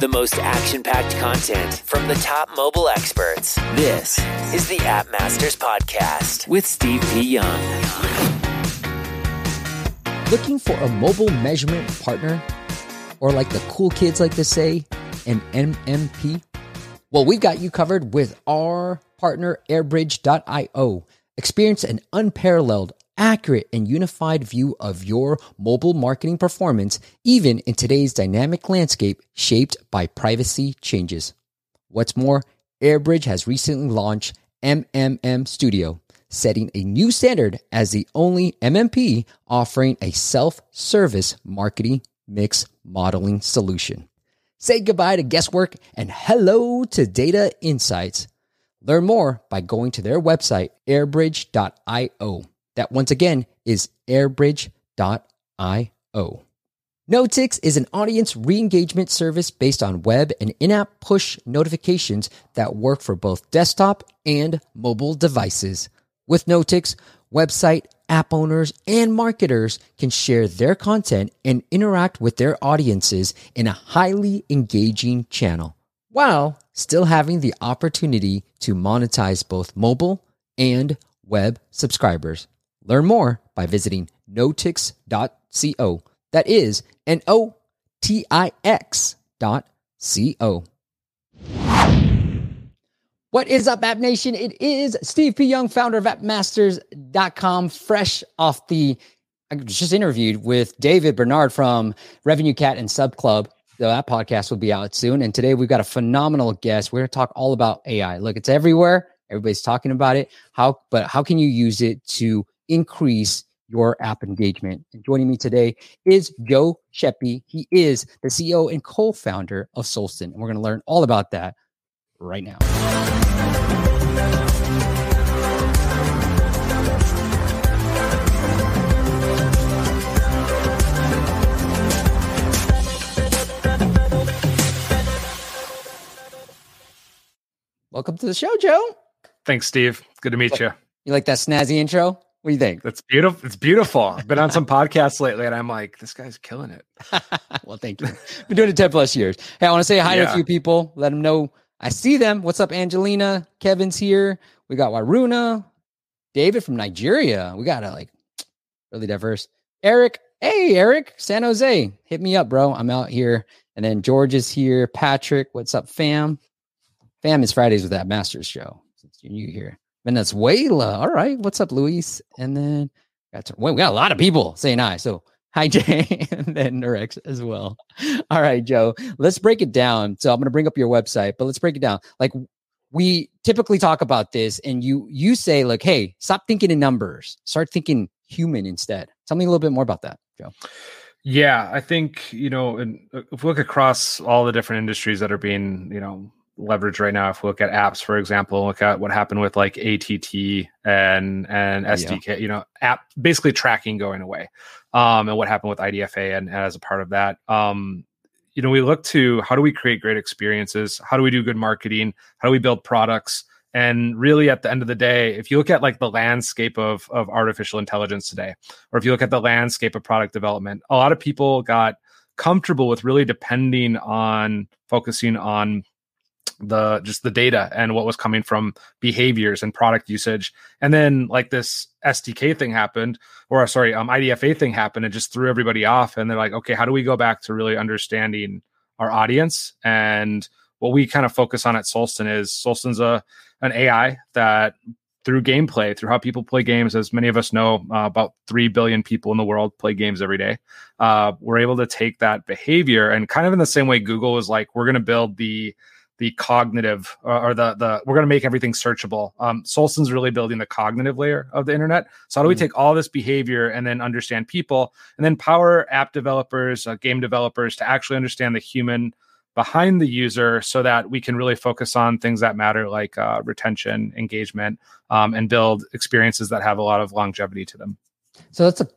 The most action packed content from the top mobile experts. This is the App Masters Podcast with Steve P. Young. Looking for a mobile measurement partner? Or like the cool kids like to say, an MMP? Well, we've got you covered with our partner, airbridge.io. Experience an unparalleled, accurate, and unified view of your mobile marketing performance, even in today's dynamic landscape shaped by privacy changes. What's more, Airbridge has recently launched MMM Studio, setting a new standard as the only MMP offering a self service marketing mix modeling solution. Say goodbye to guesswork and hello to data insights. Learn more by going to their website, airbridge.io. That once again is airbridge.io. Notix is an audience re engagement service based on web and in app push notifications that work for both desktop and mobile devices. With Notix, website, app owners, and marketers can share their content and interact with their audiences in a highly engaging channel while still having the opportunity to monetize both mobile and web subscribers. Learn more by visiting notix.co. That is N O T I X dot C O. What is up, App Nation? It is Steve P. Young, founder of AppMasters.com, fresh off the. I just interviewed with David Barnard from RevenueCat and Sub Club. So that podcast will be out soon. And today we've got a phenomenal guest. We're going to talk all about AI. Look, it's everywhere. Everybody's talking about it. How, but how can you use it to increase your app engagement? And joining me today is Joe Schaeppi. He is the CEO and co-founder of Solsten. And we're going to learn all about that right now. Welcome to the show, Joe. Thanks, Steve. Good to meet you. You like that snazzy intro? What do you think? That's beautiful. It's beautiful. I've been on some podcasts lately and I'm like, this guy's killing it. well, thank you. Been doing it 10 plus years. Hey, I want to say hi yeah. to a few people, let them know I see them. What's up, Angelina? Kevin's here. We got Waruna, David from Nigeria. We got a like really diverse. Eric, hey, Eric, San Jose. Hit me up, bro. I'm out here. And then George is here. Patrick, what's up, fam? Fam is Fridays with that Masters show. Since you're new here. Venezuela. All right. What's up, Luis? And then we got a lot of people saying hi. So hi, Jay, and then Nurex as well. All right, Joe. Let's break it down. So I'm going to bring up your website, but let's break it down. Like we typically talk about this, and you you say like, hey, stop thinking in numbers, start thinking human instead. Tell me a little bit more about that, Joe. Yeah, I think you know, and uh, if we look across all the different industries that are being, you know, leverage right now if we look at apps for example look at what happened with like att and and sdk yeah. you know app basically tracking going away um and what happened with idfa and, and as a part of that. Um you know we look to how do we create great experiences? How do we do good marketing? How do we build products? And really at the end of the day if you look at like the landscape of of artificial intelligence today or if you look at the landscape of product development a lot of people got comfortable with really depending on focusing on the just the data and what was coming from behaviors and product usage. And then like this sdk thing happened or sorry um idfa thing happened. And just threw everybody off. And they're like okay how do we go back to really understanding our audience? And what we kind of focus on at solsten is solsten's a an ai that through gameplay through how people play games as many of us know uh, about 3 billion people in the world play games every day uh, we're able to take that behavior and kind of in the same way google was like we're going to build the the cognitive uh, or the the we're going to make everything searchable. Um, Solsten's really building the cognitive layer of the internet. So how do we mm-hmm. take all this behavior and then understand people, and then power app developers, uh, game developers to actually understand the human behind the user, so that we can really focus on things that matter, like uh, retention, engagement, um, and build experiences that have a lot of longevity to them. So that's a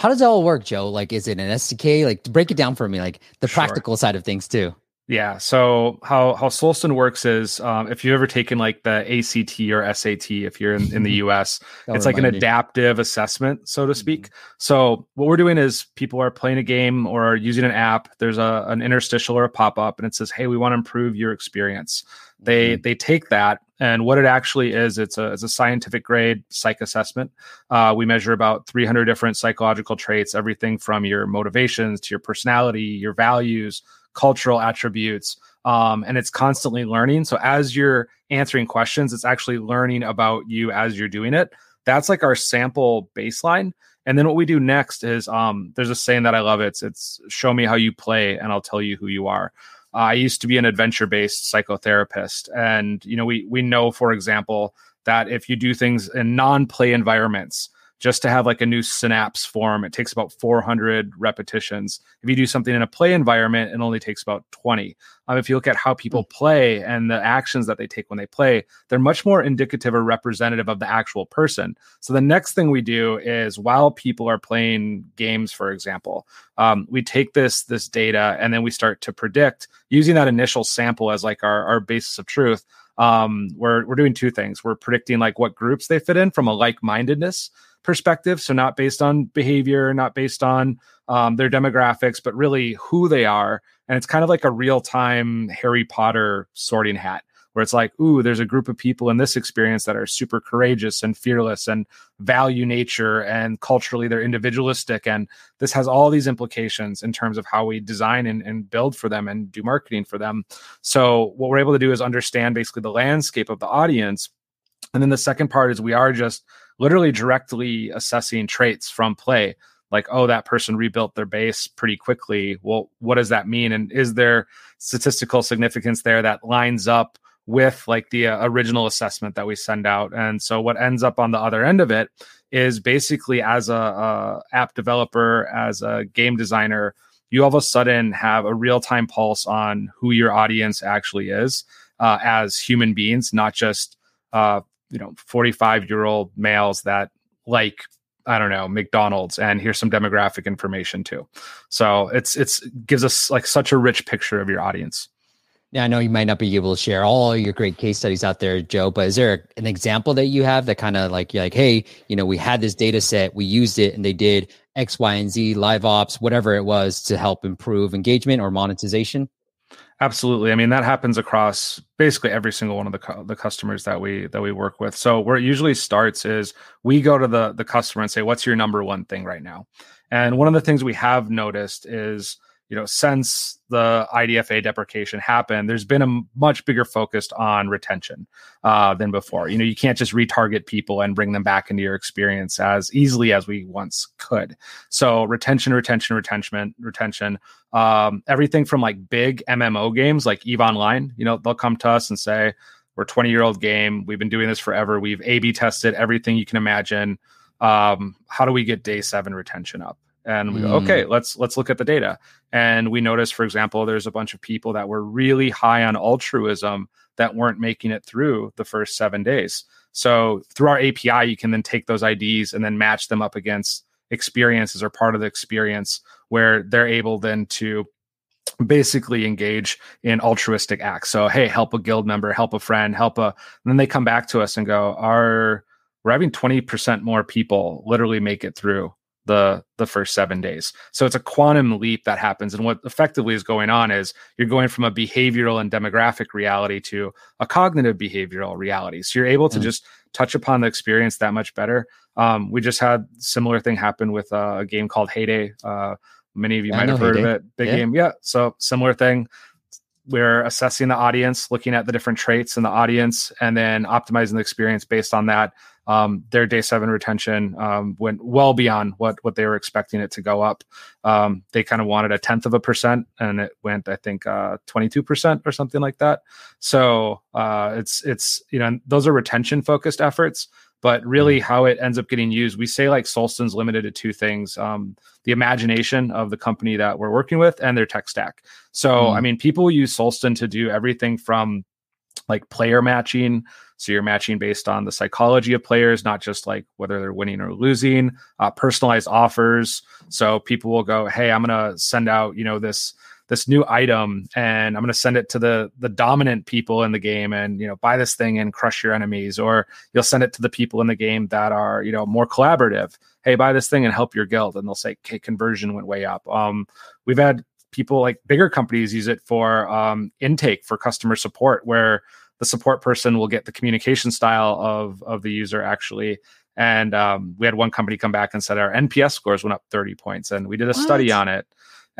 how does that all work, Joe? Like, is it an SDK? Like, break it down for me, like the sure. practical side of things too. Yeah. So how how Solsten works is um, if you've ever taken like the ACT or SAT, if you're in, in the US, it's like an adaptive assessment, so to speak. Mm-hmm. So what we're doing is people are playing a game or using an app. There's a an interstitial or a pop up, and it says, "Hey, we want to improve your experience." They mm-hmm. they take that and what it actually is, it's a, it's a scientific grade psych assessment. Uh, we measure about 300 different psychological traits, everything from your motivations to your personality, your values, cultural attributes. Um, and it's constantly learning. So as you're answering questions, it's actually learning about you as you're doing it. That's like our sample baseline. And then what we do next is um, there's a saying that I love. It's it's show me how you play, and I'll tell you who you are. Uh, I used to be an adventure based psychotherapist, and you know we we know, for example, that if you do things in non play environments, just to have like a new synapse form, it takes about 400 repetitions. If you do something in a play environment, it only takes about 20. Um, if you look at how people hmm. play and the actions that they take when they play, they're much more indicative or representative of the actual person. So the next thing we do is while people are playing games, for example, um, we take this this data and then we start to predict using that initial sample as like our, our basis of truth. Um, we're we're doing two things. We're predicting like what groups they fit in from a like mindedness perspective. So not based on behavior, not based on um, their demographics, but really who they are. And it's kind of like a real time Harry Potter sorting hat where it's like, ooh, there's a group of people in this experience that are super courageous and fearless and value nature and culturally they're individualistic. And this has all these implications in terms of how we design and, and build for them and do marketing for them. So what we're able to do is understand basically the landscape of the audience. And then the second part is we are just literally directly assessing traits from play. Like oh that person rebuilt their base pretty quickly. Well what does that mean? And is there statistical significance there that lines up with like the uh, original assessment that we send out? And so what ends up on the other end of it is basically as a, a app developer as a game designer you all of a sudden have a real-time pulse on who your audience actually is uh, as human beings not just uh, you know 45 year old males that like I don't know McDonald's, and here's some demographic information too. So it's it's gives us like such a rich picture of your audience. Yeah, I know you might not be able to share all your great case studies out there, Joe, but is there an example that you have that kind of like you're like, hey, you know, we had this data set, we used it, and they did X, Y, and Z, live ops, whatever it was to help improve engagement or monetization? Absolutely. I mean, that happens across basically every single one of the cu- the customers that we that we work with. So where it usually starts is we go to the the customer and say, "What's your number one thing right now?" And one of the things we have noticed is you know, since the IDFA deprecation happened, there's been a much bigger focus on retention uh, than before. You know, you can't just retarget people and bring them back into your experience as easily as we once could. So retention, retention, retention, retention. Um, everything from like big MMO games like Eve Online. You know, they'll come to us and say, "We're a 20 year old game. We've been doing this forever. We've A/B tested everything you can imagine. Um, how do we get day seven retention up?" And we go okay mm. let's let's look at the data. And we notice for example there's a bunch of people that were really high on altruism that weren't making it through the first seven days. So through our api you can then take those ids and then match them up against experiences or part of the experience where they're able then to basically engage in altruistic acts. So hey help a guild member help a friend help a and then they come back to us and go are we're having 20% more people literally make it through the the first seven days. So it's a quantum leap that happens. And what effectively is going on is you're going from a behavioral and demographic reality to a cognitive behavioral reality. So you're able to mm. just touch upon the experience that much better. Um, we just had similar thing happen with uh, a game called Hay Day. Uh, many of you might have heard Hay of it. Big yeah. game. Yeah so similar thing we're assessing the audience looking at the different traits in the audience and then optimizing the experience based on that um, their day seven retention um, went well beyond what what they were expecting it to go up. Um, they kind of wanted a tenth of a percent, and it went, I think, twenty two percent or something like that. So uh, it's it's you know those are retention focused efforts, but really mm-hmm. how it ends up getting used, we say like Solsten's limited to two things: um, the imagination of the company that we're working with and their tech stack. So mm. I mean, people use Solsten to do everything from like player matching. So you're matching based on the psychology of players, not just like whether they're winning or losing. Uh, personalized offers. So people will go, "Hey, I'm gonna send out, you know, this this new item and I'm going to send it to the the dominant people in the game and you know buy this thing and crush your enemies. Or you'll send it to the people in the game that are you know more collaborative. Hey buy this thing and help your guild. And they'll say okay conversion went way up. Um, we've had people like bigger companies use it for um, intake for customer support where the support person will get the communication style of of the user actually. And um, we had one company come back and said our nps scores went up 30 points and we did a what? study on it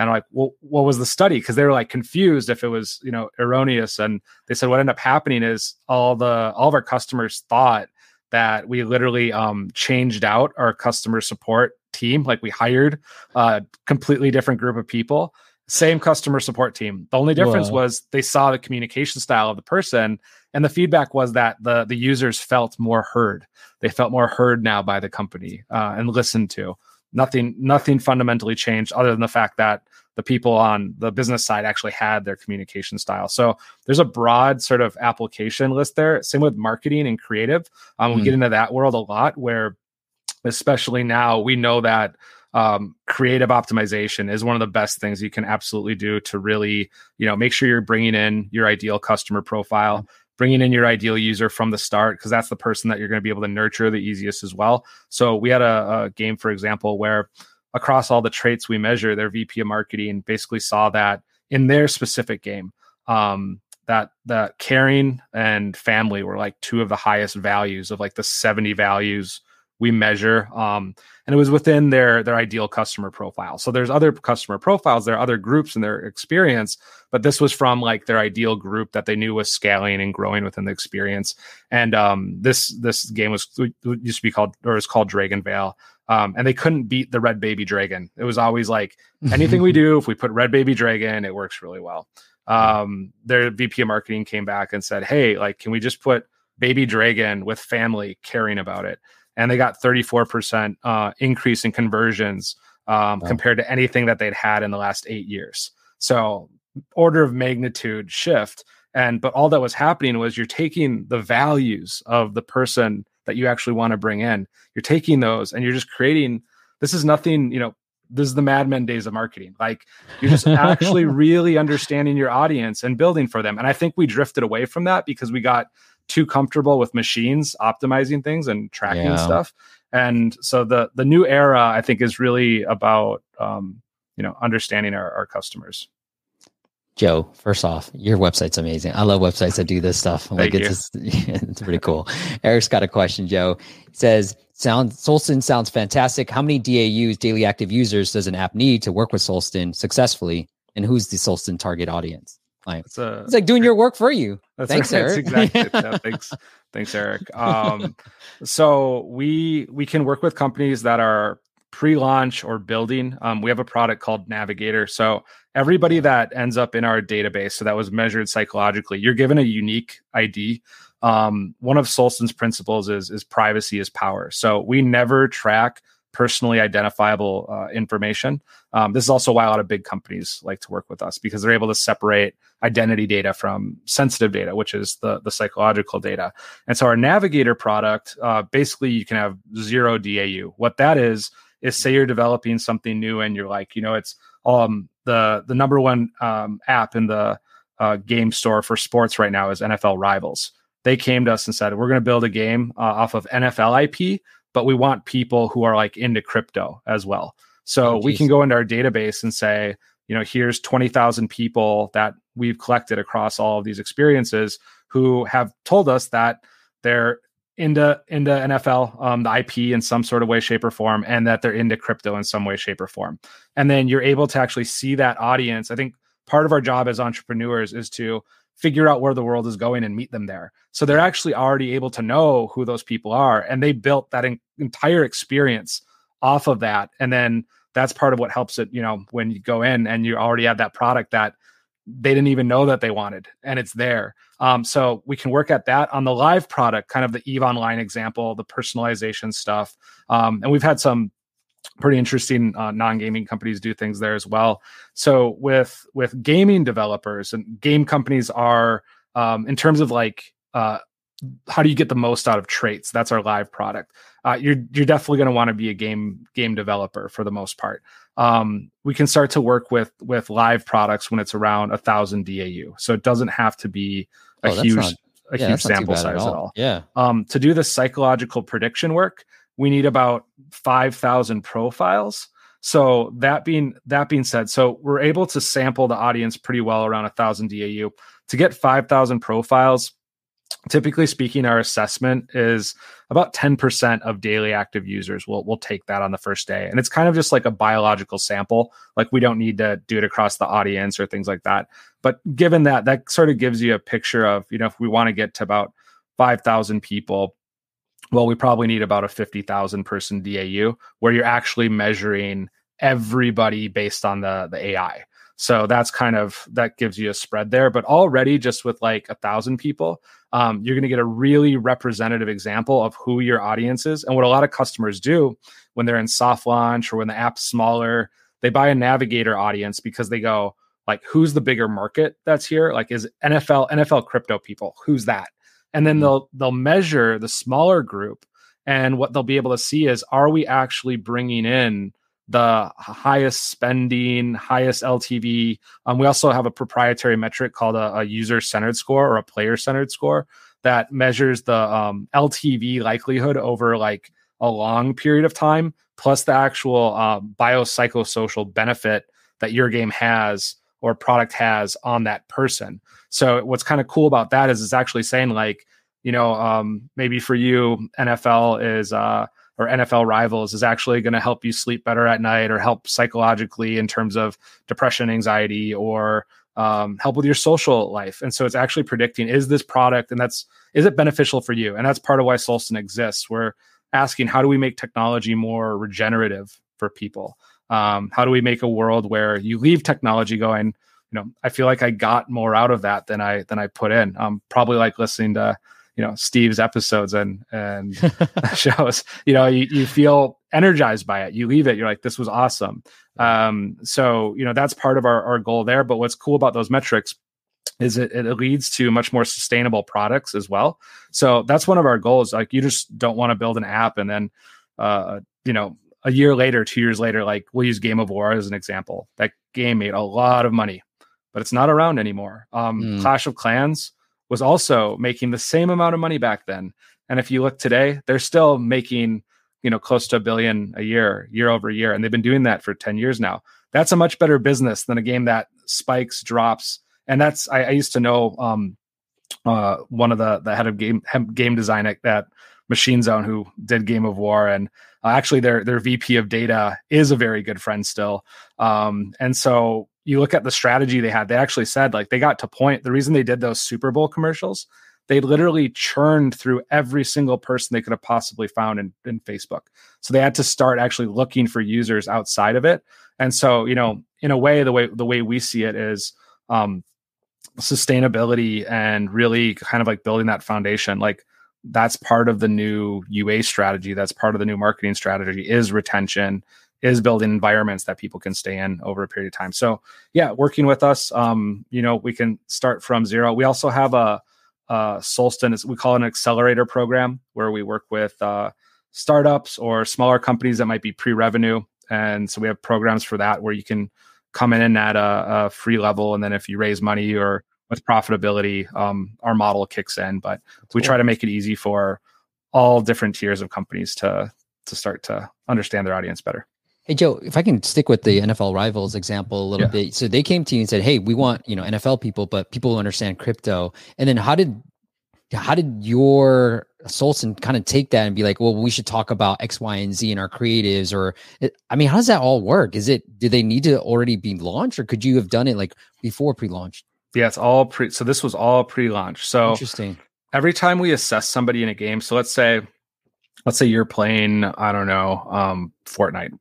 and I'm like, well, what was the study? Because they were like confused if it was, you know, erroneous. And they said what ended up happening is all the all of our customers thought that we literally um, changed out our customer support team. Like we hired a completely different group of people, same customer support team. The only difference Whoa. was they saw the communication style of the person, and the feedback was that the the users felt more heard. They felt more heard now by the company uh, and listened to nothing nothing fundamentally changed other than the fact that the people on the business side actually had their communication style. So there's a broad sort of application list there. Same with marketing and creative. Um, mm. We get into that world a lot where, especially now, we know that um, creative optimization is one of the best things you can absolutely do to really, you know, make sure you're bringing in your ideal customer profile bringing in your ideal user from the start because that's the person that you're going to be able to nurture the easiest as well. So we had a, a, game, for example, where across all the traits we measure, their VP of marketing basically saw that in their specific game, um, that that caring and family were like two of the highest values of like the 70 values we measure um, and it was within their their ideal customer profile. So there's other customer profiles there are other groups in their experience but this was from like their ideal group that they knew was scaling and growing within the experience. And um, this this game was used to be called or was called DragonVale um, and they couldn't beat the red baby dragon it was always like anything we do if we put red baby dragon it works really well um, their vp of marketing came back and said hey like can we just put baby dragon with family caring about it and they got 34% uh, increase in conversions um, wow. compared to anything that they'd had in the last eight years. So order of magnitude shift. And but all that was happening was you're taking the values of the person that you actually want to bring in. You're taking those and you're just creating. This is nothing, you know. This is the Mad Men days of marketing. Like you're just actually really understanding your audience and building for them. And I think we drifted away from that because we got too comfortable with machines optimizing things and tracking yeah. stuff. And so the the new era, I think, is really about um, you know understanding our, our customers. Joe, first off, your website's amazing. I love websites that do this stuff. like Thank it's just, it's pretty cool. Eric's got a question, Joe. It says sound Solsten sounds fantastic. How many DAUs, daily active users, does an app need to work with Solsten successfully? And who's the Solsten target audience? Like it's, a, it's like doing your work for you. thanks, right. Eric. exactly. thanks, thanks, Eric. Um, so we we can work with companies that are pre-launch or building. Um, we have a product called Navigator. So everybody that ends up in our database, so that was measured psychologically, you're given a unique ID. Um, one of Solsten's principles is is privacy is power. So we never track personally identifiable uh, information. Um, this is also why a lot of big companies like to work with us because they're able to separate identity data from sensitive data, which is the the psychological data. And so our Navigator product, uh, basically, you can have zero DAU. What that is is say you're developing something new and you're like, you know, it's um, the the number one um, app in the uh, game store for sports right now is NFL Rivals. They came to us and said, we're going to build a game uh, off of NFL IP but we want people who are like into crypto as well. So oh, we can go into our database and say, you know, here's 20,000 people that we've collected across all of these experiences who have told us that they're into into NFL, um, the IP in some sort of way, shape, or form, and that they're into crypto in some way, shape, or form. And then you're able to actually see that audience. I think part of our job as entrepreneurs is to figure out where the world is going and meet them there. So they're actually already able to know who those people are. And they built that entire experience off of that. And then that's part of what helps it, you know, when you go in and you already have that product that they didn't even know that they wanted and it's there. Um, so we can work at that on the live product, kind of the Eve Online example, the personalization stuff. Um, and we've had some pretty interesting uh, non-gaming companies do things there as well so with with gaming developers and game companies are um, in terms of like uh, how do you get the most out of traits? That's our live product. Uh, you're you're definitely going to want to be a game game developer for the most part. Um, we can start to work with with live products when it's around a thousand DAU, so it doesn't have to be a oh, huge not, a yeah, huge sample size at all. at all. Yeah. Um, to do the psychological prediction work, we need about five thousand profiles. So that being that being said, so we're able to sample the audience pretty well around a thousand DAU. To get five thousand profiles, typically speaking, our assessment is about 10% of daily active users will will take that on the first day. And it's kind of just like a biological sample. Like we don't need to do it across the audience or things like that. But given that, that sort of gives you a picture of, you know, if we want to get to about 5,000 people, well, we probably need about a 50,000 person DAU where you're actually measuring everybody based on the the AI. So that's kind of that gives you a spread there. But already just with like a thousand people, um, you're going to get a really representative example of who your audience is. And what a lot of customers do when they're in soft launch or when the app's smaller, they buy a navigator audience because they go like, who's the bigger market that's here? Like, is NFL NFL crypto people? Who's that? And then mm-hmm. they'll they'll measure the smaller group, and what they'll be able to see is, are we actually bringing in the highest spending, highest LTV. Um, we also have a proprietary metric called a, a user centered score or a player centered score that measures the um, LTV likelihood over like a long period of time, plus the actual uh, biopsychosocial benefit that your game has or product has on that person. So what's kind of cool about that is it's actually saying like, you know, um, maybe for you, NFL is uh, or NFL Rivals is actually going to help you sleep better at night or help psychologically in terms of depression, anxiety, or um, help with your social life. And so it's actually predicting is this product and that's is it beneficial for you? And that's part of why Solsten exists. We're asking how do we make technology more regenerative for people? Um, how do we make a world where you leave technology going, you know, I feel like I got more out of that than I than I put in. Um, probably like listening to you know Steve's episodes and and shows. You know, you, you feel energized by it. You leave it, you're like, this was awesome. Um, so you know that's part of our, our goal there. But what's cool about those metrics is it, it leads to much more sustainable products as well. So that's one of our goals. Like you just don't want to build an app and then uh, you know a year later, two years later, like we'll use Game of War as an example. That game made a lot of money, but it's not around anymore. Um, mm. Clash of Clans was also making the same amount of money back then. And if you look today, they're still making, you know, close to a billion a year, year over year. And they've been doing that for 10 years now. That's a much better business than a game that spikes, drops. And that's, I, I used to know um, uh, one of the, the head of game, game design at that Machine Zone who did Game of War. And uh, actually their, their VP of data is a very good friend still. Um, and so you look at the strategy they had, they actually said like they got to point the reason they did those Super Bowl commercials, they literally churned through every single person they could have possibly found in, in Facebook. So they had to start actually looking for users outside of it. And so, you know, in a way, the way the way we see it is um sustainability and really kind of like building that foundation. Like that's part of the new UA strategy. That's part of the new marketing strategy is retention is building environments that people can stay in over a period of time. So yeah, working with us, um, you know, we can start from zero. We also have a, a Solsten, we call it an accelerator program where we work with uh, startups or smaller companies that might be pre-revenue. And so we have programs for that where you can come in at a, a free level. And then if you raise money or with profitability, um, our model kicks in, but That's we cool. try to make it easy for all different tiers of companies to, to start to understand their audience better. Hey Joe, if I can stick with the NFL rivals example a little yeah. bit. So they came to you and said, "Hey, we want, you know, NFL people, but people who understand crypto." And then how did how did your Solsten kind of take that and be like, "Well, we should talk about X, Y, and Z in our creatives?" Or, I mean, how does that all work? Is it do they need to already be launched, or could you have done it like before pre-launch? Yeah, it's all pre. So this was all pre-launch. So interesting. Every time we assess somebody in a game, so let's say, let's say you're playing, I don't know, um, Fortnite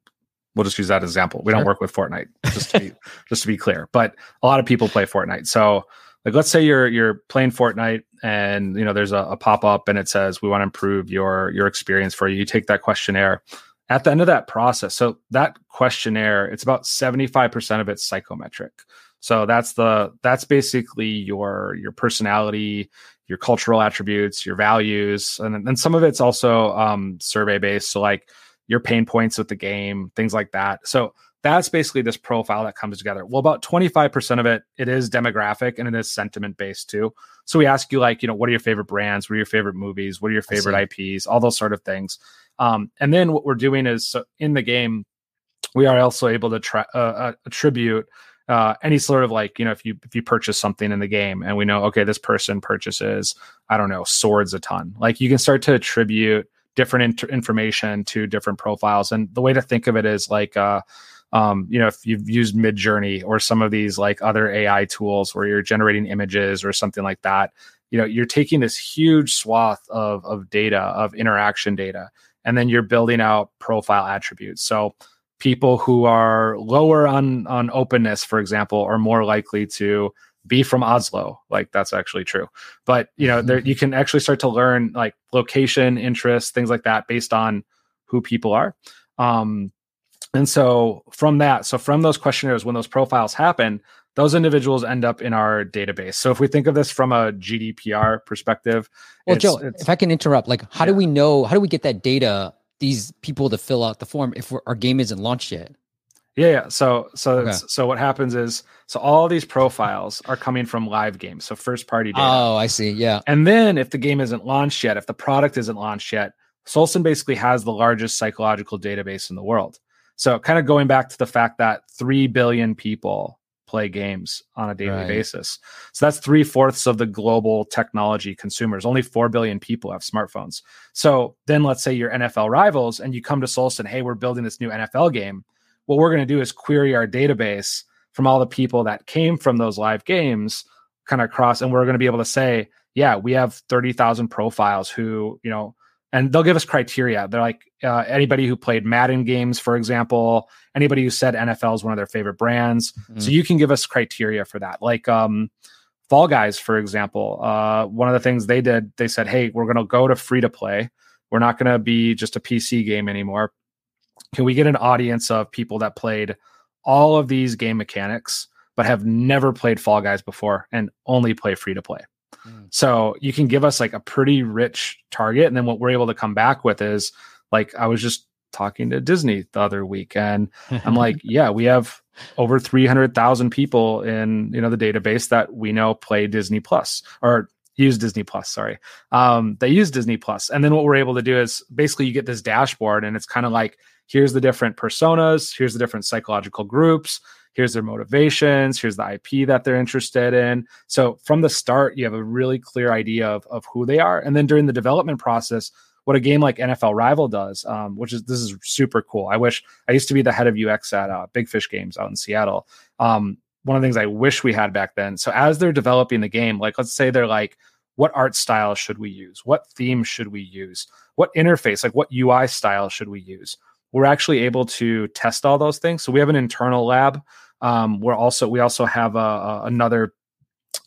we'll just use that example. We sure. don't work with Fortnite, just to be just to be clear. But a lot of people play Fortnite. So like let's say you're you're playing Fortnite and you know there's a, a pop-up and it says we want to improve your your experience for you. You take that questionnaire. At the end of that process, so that questionnaire, it's about 75% of it's psychometric. So that's the that's basically your your personality, your cultural attributes, your values, and then some of it's also um, survey based. So like your pain points with the game, things like that. So that's basically this profile that comes together. Well, about 25% of it, it is demographic and it is sentiment based too. So we ask you like, you know, what are your favorite brands? What are your favorite movies? What are your favorite IPs? All those sort of things. Um, and then what we're doing is so in the game, we are also able to uh, uh, attribute uh, any sort of like you know if you if you purchase something in the game and we know okay this person purchases I don't know swords a ton like you can start to attribute different information to different profiles and the way to think of it is like uh, um, you know, if you've used Midjourney or some of these like other AI tools where you're generating images or something like that, you know, you're taking this huge swath of of data, of interaction data, and then you're building out profile attributes. So people who are lower on on openness, for example, are more likely to be from Oslo. Like that's actually true. But you know, there you can actually start to learn like location, interests, things like that based on who people are. Um, and so from that, so from those questionnaires, when those profiles happen, those individuals end up in our database. So if we think of this from a GDPR perspective, well, it's, Joe, it's, if I can interrupt, like, how yeah. do we know? How do we get that data? These people to fill out the form if our game isn't launched yet. Yeah, yeah. So, so, okay. so what happens is, so all these profiles are coming from live games, so first party data. Oh, I see. Yeah. And then if the game isn't launched yet, if the product isn't launched yet, Solsten basically has the largest psychological database in the world. So, kind of going back to the fact that 3 billion people play games on a daily right. basis. So, that's three fourths of the global technology consumers. Only 4 billion people have smartphones. So, then let's say you're NFL rivals and you come to Solsten, hey, we're building this new NFL game. What we're going to do is query our database from all the people that came from those live games, kind of across, and we're going to be able to say, yeah, we have 30,000 profiles who, you know, and they'll give us criteria. They're like uh, anybody who played Madden games, for example, anybody who said NFL is one of their favorite brands. Mm-hmm. So you can give us criteria for that. Like um, Fall Guys, for example, uh, one of the things they did, they said, "Hey, we're going to go to free to play. We're not going to be just a PC game anymore. Can we get an audience of people that played all of these game mechanics?" But have never played Fall Guys before and only play free to play. Mm. So you can give us like a pretty rich target. And then what we're able to come back with is like, I was just talking to Disney the other week and I'm like, yeah, we have over 300,000 people in, you know, the database that we know play Disney plus or use Disney plus, sorry. Um, they use Disney plus. And then what we're able to do is basically you get this dashboard and it's kind of like, here's the different personas, here's the different psychological groups, here's their motivations, here's the IP that they're interested in. So from the start, you have a really clear idea of, of who they are. And then during the development process, what a game like NFL Rival does, um, which is this is super cool. I wish I used to be the head of UX at uh, Big Fish Games out in Seattle. Um, one of the things I wish we had back then. So as they're developing the game, like let's say they're like, what art style should we use? What theme should we use? What interface, like what UI style should we use? We're actually able to test all those things. So we have an internal lab. Um, we're also we also have a, a, another.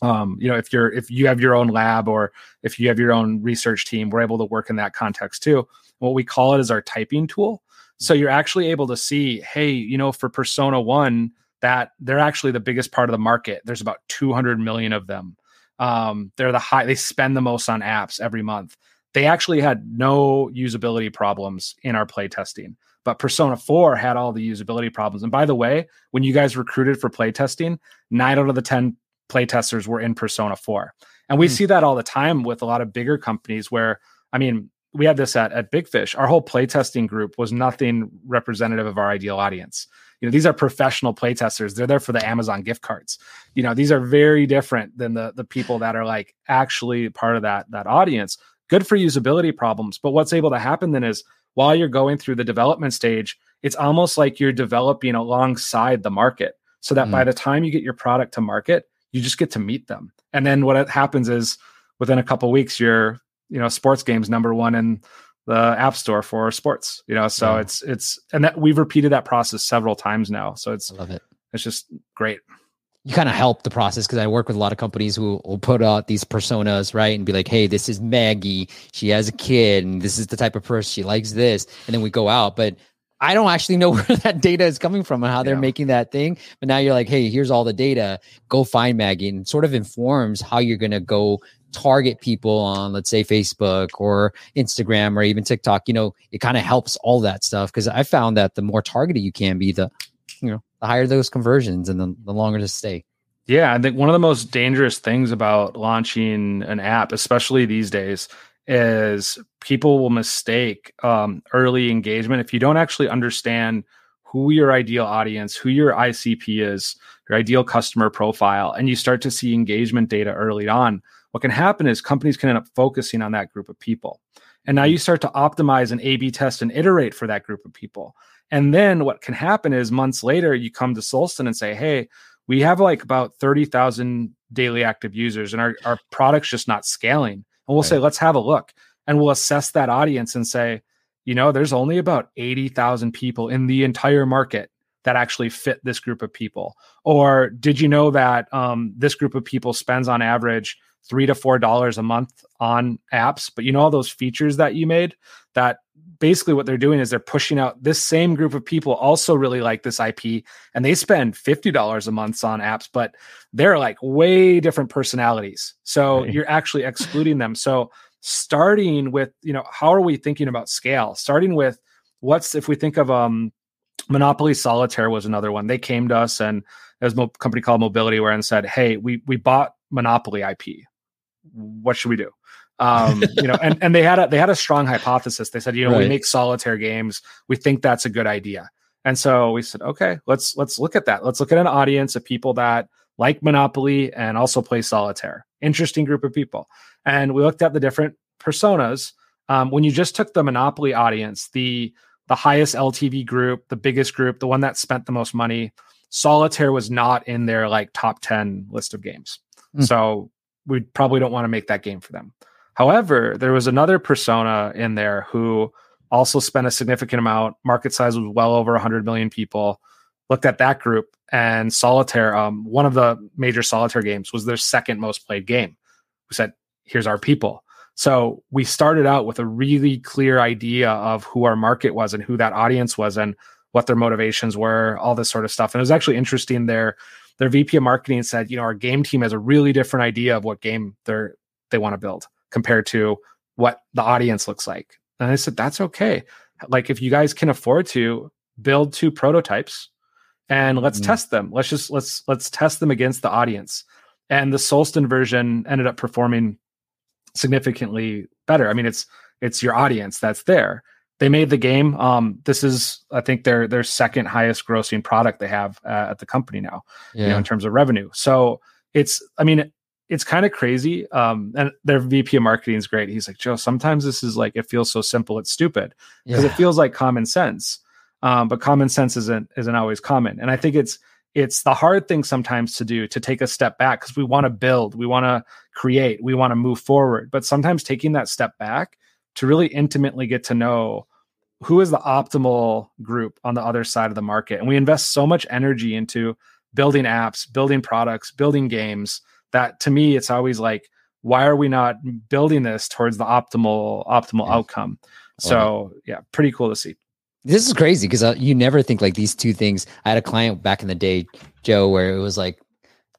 Um, you know, if you're if you have your own lab or if you have your own research team, we're able to work in that context too. What we call it is our typing tool. So you're actually able to see, hey, you know, for Persona One, that they're actually the biggest part of the market. There's about 200 million of them. Um, they're the high. They spend the most on apps every month. They actually had no usability problems in our play testing. But Persona 4 had all the usability problems. And by the way, when you guys recruited for playtesting, nine out of the 10 playtesters were in Persona 4. And we mm. see that all the time with a lot of bigger companies where, I mean, we had this at, at Big Fish. Our whole playtesting group was nothing representative of our ideal audience. You know, these are professional playtesters. They're there for the Amazon gift cards. You know, these are very different than the the people that are like actually part of that that audience. Good for usability problems, but what's able to happen then is while you're going through the development stage, it's almost like you're developing alongside the market so that mm. by the time you get your product to market, you just get to meet them. And then what happens is within a couple weeks, you're, you know, sports games number one in the app store for sports, you know, so yeah. it's, it's, and that we've repeated that process several times now. So it's, I love it. It's just great you kind of help the process because I work with a lot of companies who will put out these personas, right? And be like, hey, this is Maggie. She has a kid, and this is the type of person she likes this. And then we go out. But I don't actually know where that data is coming from and how they're yeah. making that thing. But now you're like, hey, here's all the data. Go find Maggie and sort of informs how you're going to go target people on let's say facebook or instagram or even tiktok you know it kind of helps all that stuff because i found that the more targeted you can be the you know the higher those conversions and the, the longer to stay yeah i think one of the most dangerous things about launching an app especially these days is people will mistake um, early engagement if you don't actually understand who your ideal audience, who your ICP is, your ideal customer profile, and you start to see engagement data early on, what can happen is companies can end up focusing on that group of people. And now you start to optimize and A B test and iterate for that group of people. And then what can happen is months later, you come to Solsten and say, hey, we have like about 30,000 daily active users and our, our product's just not scaling. And we'll right. say, let's have a look. And we'll assess that audience and say, you know, there's only about 80,000 people in the entire market that actually fit this group of people. Or did you know that um, this group of people spends on average three to four dollars a month on apps? But you know all those features that you made that basically what they're doing is they're pushing out this same group of people also really like this IP and they spend $50 a month on apps, but they're like way different personalities. So right. you're actually excluding them. So starting with you know how are we thinking about scale starting with what's if we think of um monopoly solitaire was another one they came to us and there's a company called Mobilityware and said hey we we bought monopoly ip what should we do um you know and and they had a they had a strong hypothesis they said you know right. we make solitaire games we think that's a good idea and so we said okay let's let's look at that let's look at an audience of people that like monopoly and also play solitaire interesting group of people and we looked at the different personas. Um, when you just took the Monopoly audience, the the highest LTV group, the biggest group, the one that spent the most money, Solitaire was not in their like top 10 list of games. Mm. So we probably don't want to make that game for them. However, there was another persona in there who also spent a significant amount. Market size was well over 100 million people. Looked at that group and Solitaire, um, one of the major Solitaire games, was their second most played game. We said, here's our people. So we started out with a really clear idea of who our market was and who that audience was and what their motivations were, all this sort of stuff. And it was actually interesting. Their their VP of marketing said, you know, our game team has a really different idea of what game they're they want to build compared to what the audience looks like. And I said, that's okay. Like if you guys can afford to build two prototypes and let's mm. test them. Let's just let's let's test them against the audience. And the Solsten version ended up performing significantly better. I mean, it's it's your audience that's there. They made the game. Um, this is, I think, their their second highest grossing product they have uh, at the company now, yeah. you know, in terms of revenue. So it's, I mean, it's kind of crazy. Um, and their VP of marketing is great. He's like, Joe, sometimes this is like it feels so simple, it's stupid because yeah. it feels like common sense. Um, but common sense isn't isn't always common. And I think it's it's the hard thing sometimes to do to take a step back because we want to build, we want to create, we want to move forward. But sometimes taking that step back to really intimately get to know who is the optimal group on the other side of the market. And we invest so much energy into building apps, building products, building games that to me, it's always like, why are we not building this towards the optimal optimal outcome? So yeah, pretty cool to see. This is crazy because uh, you never think like these two things. I had a client back in the day, Joe, where it was like,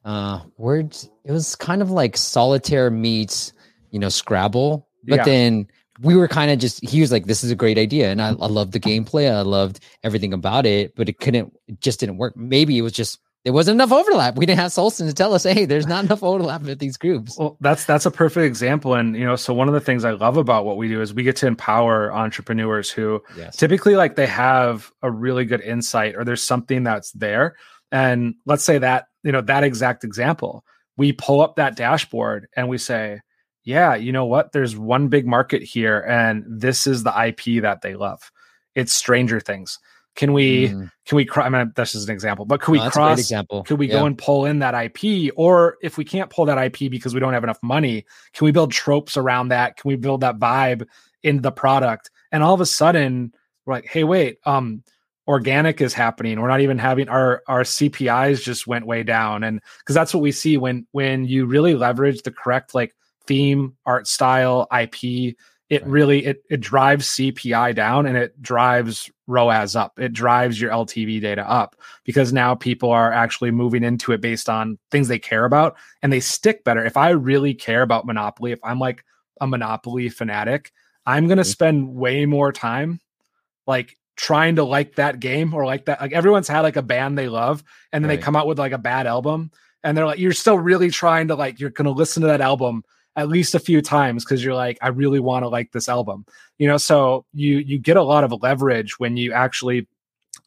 uh, words. It was kind of like solitaire meets, you know, Scrabble. But yeah. then we were kind of just. He was like, "This is a great idea," and I, I loved the gameplay. I loved everything about it, but it couldn't. It just didn't work. Maybe it was just there wasn't enough overlap. We didn't have Solsten to tell us, hey, there's not enough overlap with these groups. Well, that's that's a perfect example. And you know, so one of the things I love about what we do is we get to empower entrepreneurs who yes. typically like they have a really good insight or there's something that's there. And let's say that, you know, that exact example, we pull up that dashboard and we say, yeah, you know what? There's one big market here, and this is the IP that they love. It's Stranger Things can we mm. can we I mean that's just an example, but could we cross example. Could we yeah. go and pull in that IP? Or if we can't pull that IP because we don't have enough money, can we build tropes around that? Can we build that vibe in the product? And all of a sudden we're like, hey, wait, um, organic is happening. We're not even having our our CPIs just went way down. And because that's what we see when when you really leverage the correct like theme, art style, IP, it right. really it it drives CPI down and it drives ROAS up. It drives your LTV data up because now people are actually moving into it based on things they care about and they stick better. If I really care about Monopoly, if I'm like a Monopoly fanatic, I'm going to mm-hmm. spend way more time like trying to like that game or like that like everyone's had like a band they love and then right. they come out with like a bad album and they're like you're still really trying to like you're going to listen to that album at least a few times because you're like i really want to like this album. You know so you you get a lot of leverage when you actually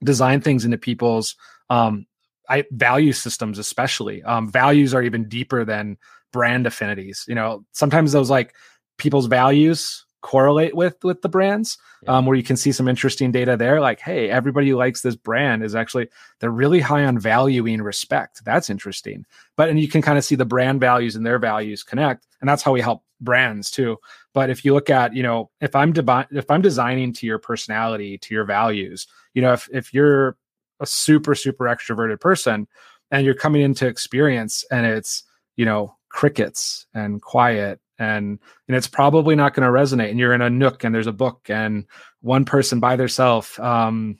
design things into people's um I, value systems especially. Um values are even deeper than brand affinities you know? Sometimes those like people's values correlate with with the brands yeah. um, where you can see some interesting data there like hey everybody who likes this brand is actually they're really high on valuing respect. That's interesting. But and you can kind of see the brand values and their values connect and that's how we help brands too. But if you look at you know if i'm de- if i'm designing to your personality to your values you know if if you're a super super extroverted person and you're coming into experience and it's you know crickets and quiet and and it's probably not going to resonate and you're in a nook and there's a book and one person by themselves um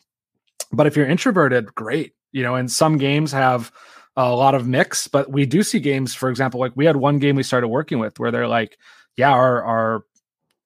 but if you're introverted great you know and some games have a lot of mix but we do see games for example like we had one game we started working with where they're like yeah our our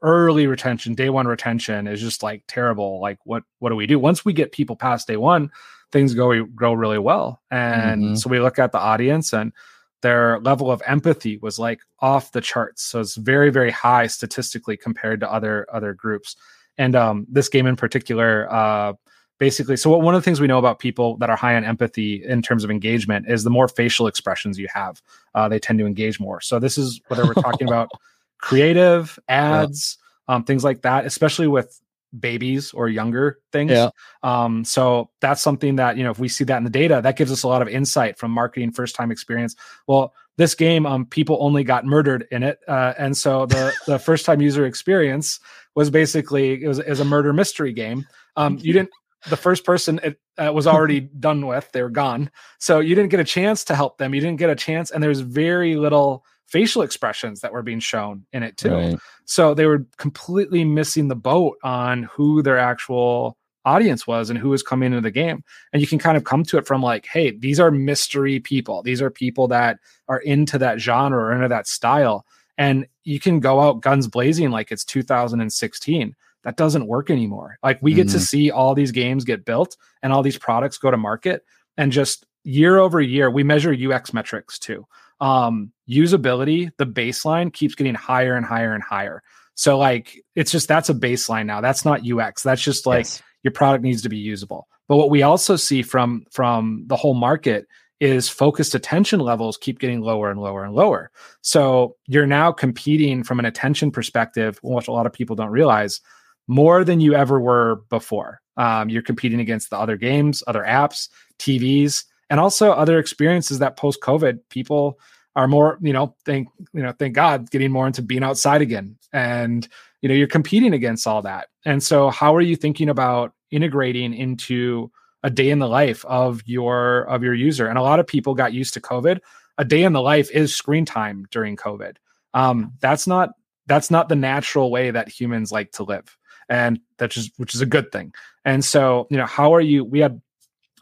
early retention day one retention is just like terrible like what what do we do once we get people past day one things go go really well and mm-hmm. so we look at the audience and their level of empathy was like off the charts. So it's very very high statistically compared to other other groups. And um, this game in particular uh, basically so one of the things we know about people that are high on empathy in terms of engagement is the more facial expressions you have uh, they tend to engage more. So this is whether we're talking about creative ads um, things like that especially with babies or younger things. Yeah. Um, so that's something that, you know, if we see that in the data, that gives us a lot of insight from marketing first time experience. Well, this game, um, people only got murdered in it. Uh, and so the, the first time user experience was basically, it was, it was a murder mystery game. Um, you didn't, the first person it uh, was already done with, they were gone. So you didn't get a chance to help them. You didn't get a chance. And there's very little, facial expressions that were being shown in it too. Right. So they were completely missing the boat on who their actual audience was and who was coming into the game. And you can kind of come to it from like, hey, these are mystery people. These are people that are into that genre or into that style. And you can go out guns blazing like it's 2016. That doesn't work anymore. Like we get mm-hmm. to see all these games get built and all these products go to market and just year over year, we measure UX metrics too um, usability, the baseline keeps getting higher and higher and higher. So like it's just that's a baseline now. That's not UX. That's just like yes. your product needs to be usable. But what we also see from from the whole market is focused attention levels keep getting lower and lower and lower. So you're now competing from an attention perspective, which a lot of people don't realize, more than you ever were before. Um, you're competing against the other games, other apps, TVs, and also other experiences that post COVID people are more, you know, thank you know, thank God, getting more into being outside again. And you know, you're competing against all that. And so, how are you thinking about integrating into a day in the life of your of your user? And a lot of people got used to COVID. A day in the life is screen time during COVID. Um, that's not that's not the natural way that humans like to live and that's just which is a good thing and so you know how are you we had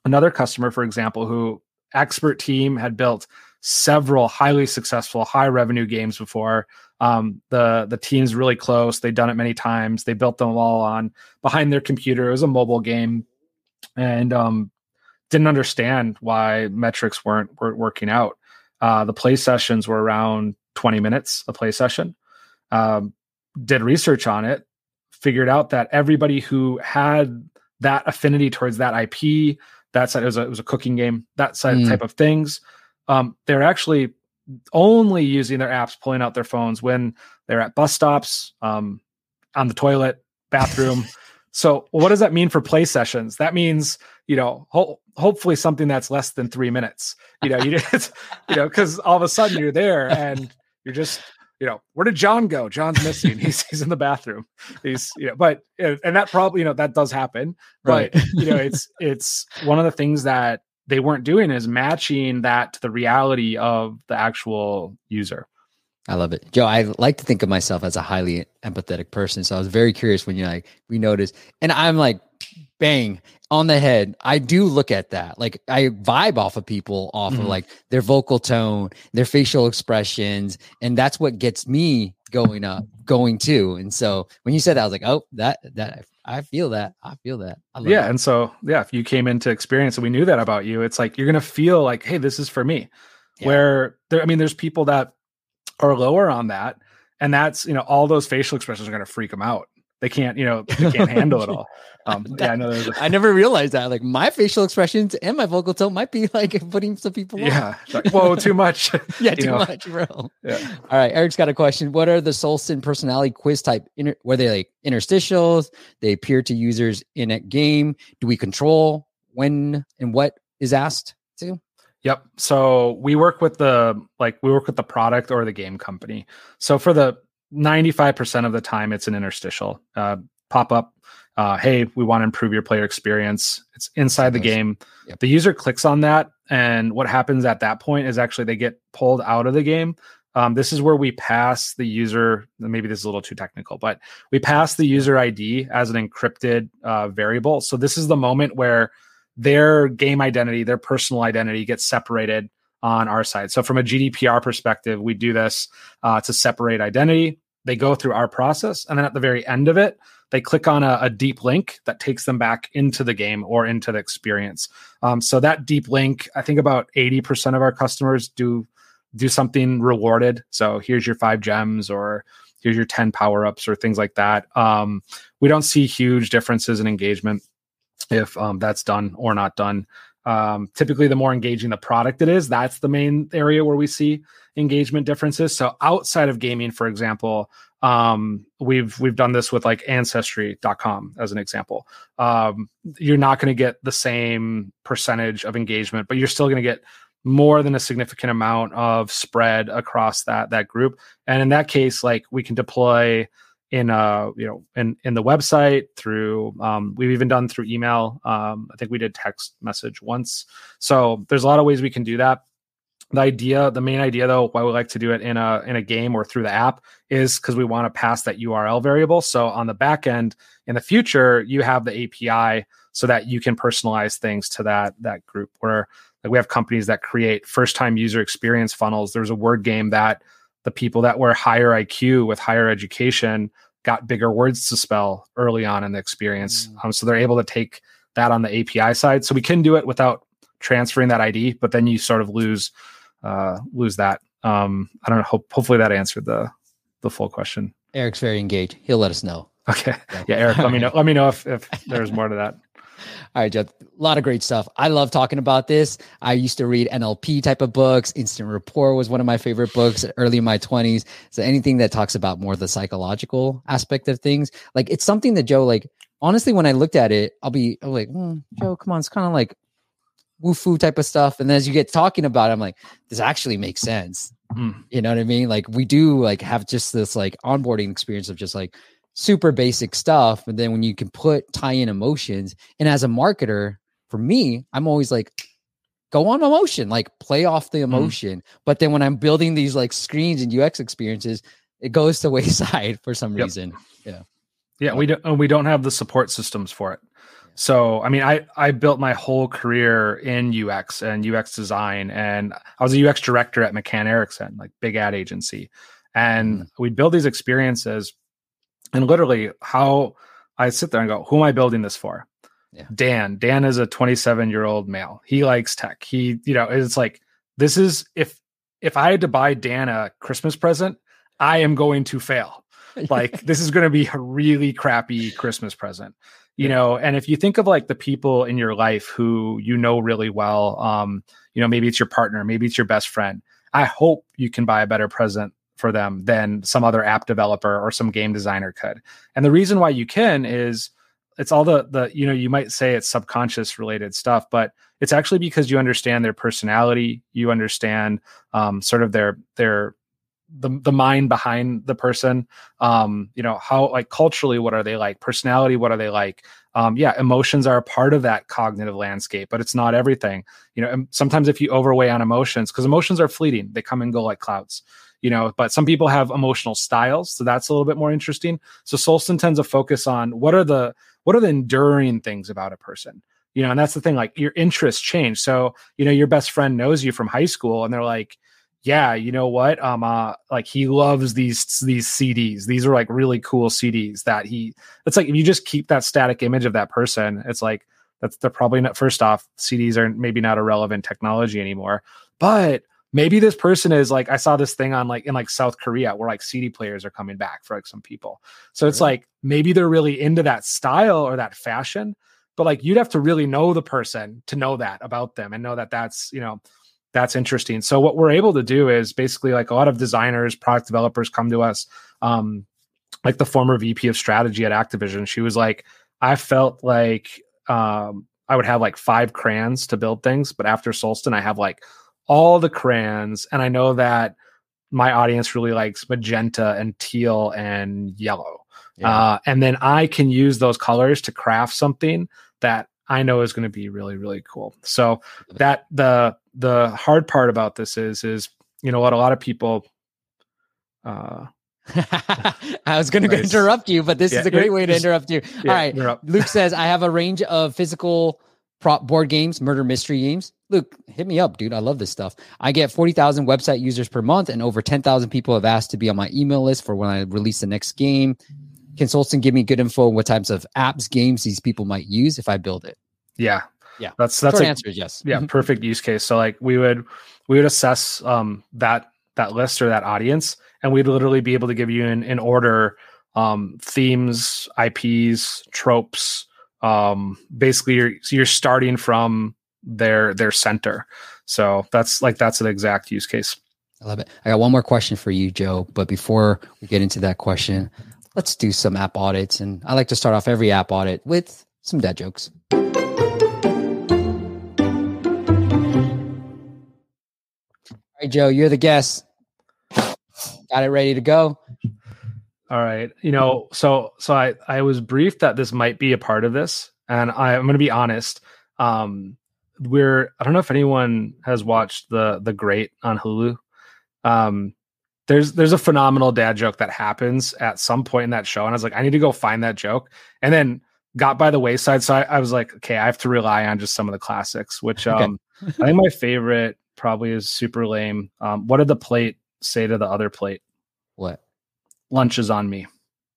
another customer, for example, who expert team had built several highly successful high revenue games before. Um, the the team's really close. They've done it many times. They built them all on behind their computer. It was a mobile game, and um, didn't understand why metrics weren't weren't working out. Uh, the play sessions were around 20 minutes a play session. Um, did research on it, figured out that everybody who had that affinity towards that IP that side it was a, it was a cooking game that side mm. type of things. Um, they're actually only using their apps pulling out their phones when they're at bus stops um, on the toilet bathroom. So what does that mean for play sessions? That means you know ho- hopefully something that's less than three minutes. You know you just you know because all of a sudden you're there and you're just you know, where did John go? John's missing. he's he's in the bathroom. He's you know, but and that probably you know that does happen. Right. But you know, it's it's one of the things that they weren't doing is matching that to the reality of the actual user. I love it. Joe, I like to think of myself as a highly empathetic person. So I was very curious when you're like, we noticed. And I'm like, bang on the head. I do look at that. Like I vibe off of people off mm-hmm. of like their vocal tone, their facial expressions. And that's what gets me going up, going too. And so when you said that, I was like, oh, that, that, I feel that. I feel that. I yeah. And so, yeah, if you came into experience and we knew that about you, it's like you're going to feel like, hey, this is for me. Yeah. Where there, I mean, there's people that are lower on that. And that's, you know, all those facial expressions are going to freak them out. They can't, you know, they can't handle it all. Um, that, yeah, I know. A- I never realized that. Like my facial expressions and my vocal tone might be like putting some people. Yeah. Like, Whoa, too much. yeah, too know? much, bro. Yeah. All right. Eric's got a question. What are the Solsten personality quiz type? Inter- were they like interstitials? They appear to users in a game. Do we control when and what is asked to? Yep. So we work with the like we work with the product or the game company. So for the 95% of the time it's an interstitial uh, pop up uh, hey we want to improve your player experience it's inside the game yep. the user clicks on that and what happens at that point is actually they get pulled out of the game um, this is where we pass the user maybe this is a little too technical but we pass the user id as an encrypted uh, variable so this is the moment where their game identity their personal identity gets separated on our side. So from a GDPR perspective, we do this uh, to separate identity. They go through our process, and then at the very end of it, they click on a, a deep link that takes them back into the game or into the experience. Um, so that deep link, I think about eighty percent of our customers do do something rewarded. So here's your five gems, or here's your ten power ups, or things like that. Um, we don't see huge differences in engagement if um, that's done or not done. Um, typically, the more engaging the product it is, that's the main area where we see engagement differences. So outside of gaming, for example, um, we've we've done this with like ancestry.com as an example. Um, you're not going to get the same percentage of engagement, but you're still going to get more than a significant amount of spread across that that group. And in that case, like we can deploy in uh you know in in the website through um, we've even done through email. Um, i think we did text message once. So there's a lot of ways we can do that. The idea the main idea though why we like to do it in a in a game or through the app is because we want to pass that url variable. So on the back end in the future you have the api so that you can personalize things to that that group where like we have companies that create first time user experience funnels. There's a word game that the people that were higher IQ with higher education got bigger words to spell early on in the experience. Mm. Um, so they're able to take that on the API side. So we can do it without transferring that ID, but then you sort of lose uh, lose that. Um, I don't know. Hope, hopefully that answered the the full question. Eric's very engaged. He'll let us know. Okay. Yeah, Eric, let me know. Let me know if, if there's more to that. All right, Jeff. A lot of great stuff. I love talking about this. I used to read NLP type of books. Instant Rapport was one of my favorite books early in my 20s. So anything that talks about more the psychological aspect of things, like it's something that Joe, like, honestly, when I looked at it, I'll be I'm like, mm, Joe, come on. It's kind of like woo foo type of stuff. And then as you get talking about it, I'm like, this actually makes sense. Mm. You know what I mean? Like we do like have just this like onboarding experience of just like super basic stuff. But then when you can put tie in emotions, and as a marketer, for me, I'm always like, go on emotion, like play off the mm. emotion. Mm. But then when I'm building these like screens and UX experiences, it goes to wayside for some yep. reason. Yeah. Yeah, we don't we don't have the support systems for it. So, I mean, I I built my whole career in UX and UX design, and I was a UX director at McCann Erickson, like big ad agency, and mm. we'd build these experiences and literally, how I sit there and go, who am I building this for? Yeah. Dan. Dan is a 27 year old male. He likes tech. He, you know, it's like this is if if I had to buy Dan a Christmas present, I am going to fail. Like this is going to be a really crappy Christmas present. You yeah. know, and if you think of like the people in your life who you know really well, um, you know, maybe it's your partner, maybe it's your best friend. I hope you can buy a better present for them than some other app developer or some game designer could. And the reason why you can is it's all the the you know you might say it's subconscious related stuff, but it's actually because you understand their personality, you understand um, sort of their their the the mind behind the person um you know how like culturally what are they like? Personality what are they like? Um yeah emotions are a part of that cognitive landscape but it's not everything. You know sometimes if you overweigh on emotions because emotions are fleeting they come and go like clouds you know, but some people have emotional styles, so that's a little bit more interesting. So Solsten tends to focus on what are the what are the enduring things about a person? You know and that's the thing like your interests change. So you know your best friend knows you from high school and they're like yeah you know what? Um uh like he loves these these cds these are like really cool cds that he it's like if you just keep that static image of that person it's like that's they're probably not first off cds are maybe not a relevant technology anymore. But maybe this person is like i saw this thing on like in like south korea where like cd players are coming back for like some people. So it's like maybe they're really into that style or that fashion but like you'd have to really know the person to know that about them and know that that's you know that's interesting. So what we're able to do is basically like a lot of designers product developers come to us um like the former vp of strategy at activision. She was like i felt like um i would have like five crayons to build things but after solsten i have like all the crayons and i know that my audience really likes magenta and teal and yellow yeah. uh, and then i can use those colors to craft something that I know is going to be really really cool. So that the the hard part about this is is you know what a lot of people uh I was going to interrupt you, but this yeah, is a great way to interrupt you. Yeah, All right. Luke says, I have a range of physical prop board games, murder mystery games. Luke, hit me up, dude. I love this stuff. I get 40,000 website users per month, and over 10,000 people have asked to be on my email list for when I release the next game. Can give me good info on what types of apps, games these people might use if I build it? Yeah. Yeah. That's that's Short answer yes. Yeah, mm-hmm. perfect use case. So like we would we would assess um that that list or that audience and we'd literally be able to give you in, in order um themes, IPs, tropes. Um basically you're you're starting from their their center. So that's like that's an exact use case. I love it. I got one more question for you, Joe. But before we get into that question, let's do some app audits. And I like to start off every app audit with some dad jokes. All right, Joe, you're the guest. Got it ready to go. All right. You know, so so I I was briefed that this might be a part of this, and I, I'm going to be honest. Um, we're I don't know if anyone has watched the the Great on Hulu. Um, there's there's a phenomenal dad joke that happens at some point in that show, and I was like, I need to go find that joke, and then got by the wayside. So I, I was like, okay, I have to rely on just some of the classics. Which um, I think my favorite probably is super lame. Um, what did the plate say to the other plate? What? Lunch is on me.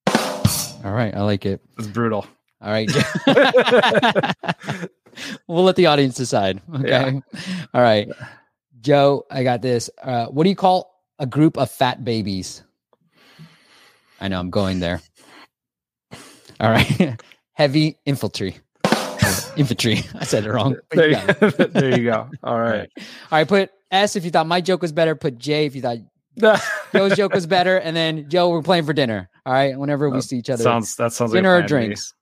All right, I like it. It's brutal. All right. we'll let the audience decide. Okay. Yeah. All right. Joe, I got this. Uh, what do you call a group of fat babies. I know I'm going there. All right. Heavy infantry. infantry. I said it wrong. There you, there you, go. All right. All right. Put S if you thought my joke was better. Put J if you thought Joe's joke was better. And then Joe, we're playing for dinner. All right. Whenever we see each other. Sounds that sounds dinner like or drinks.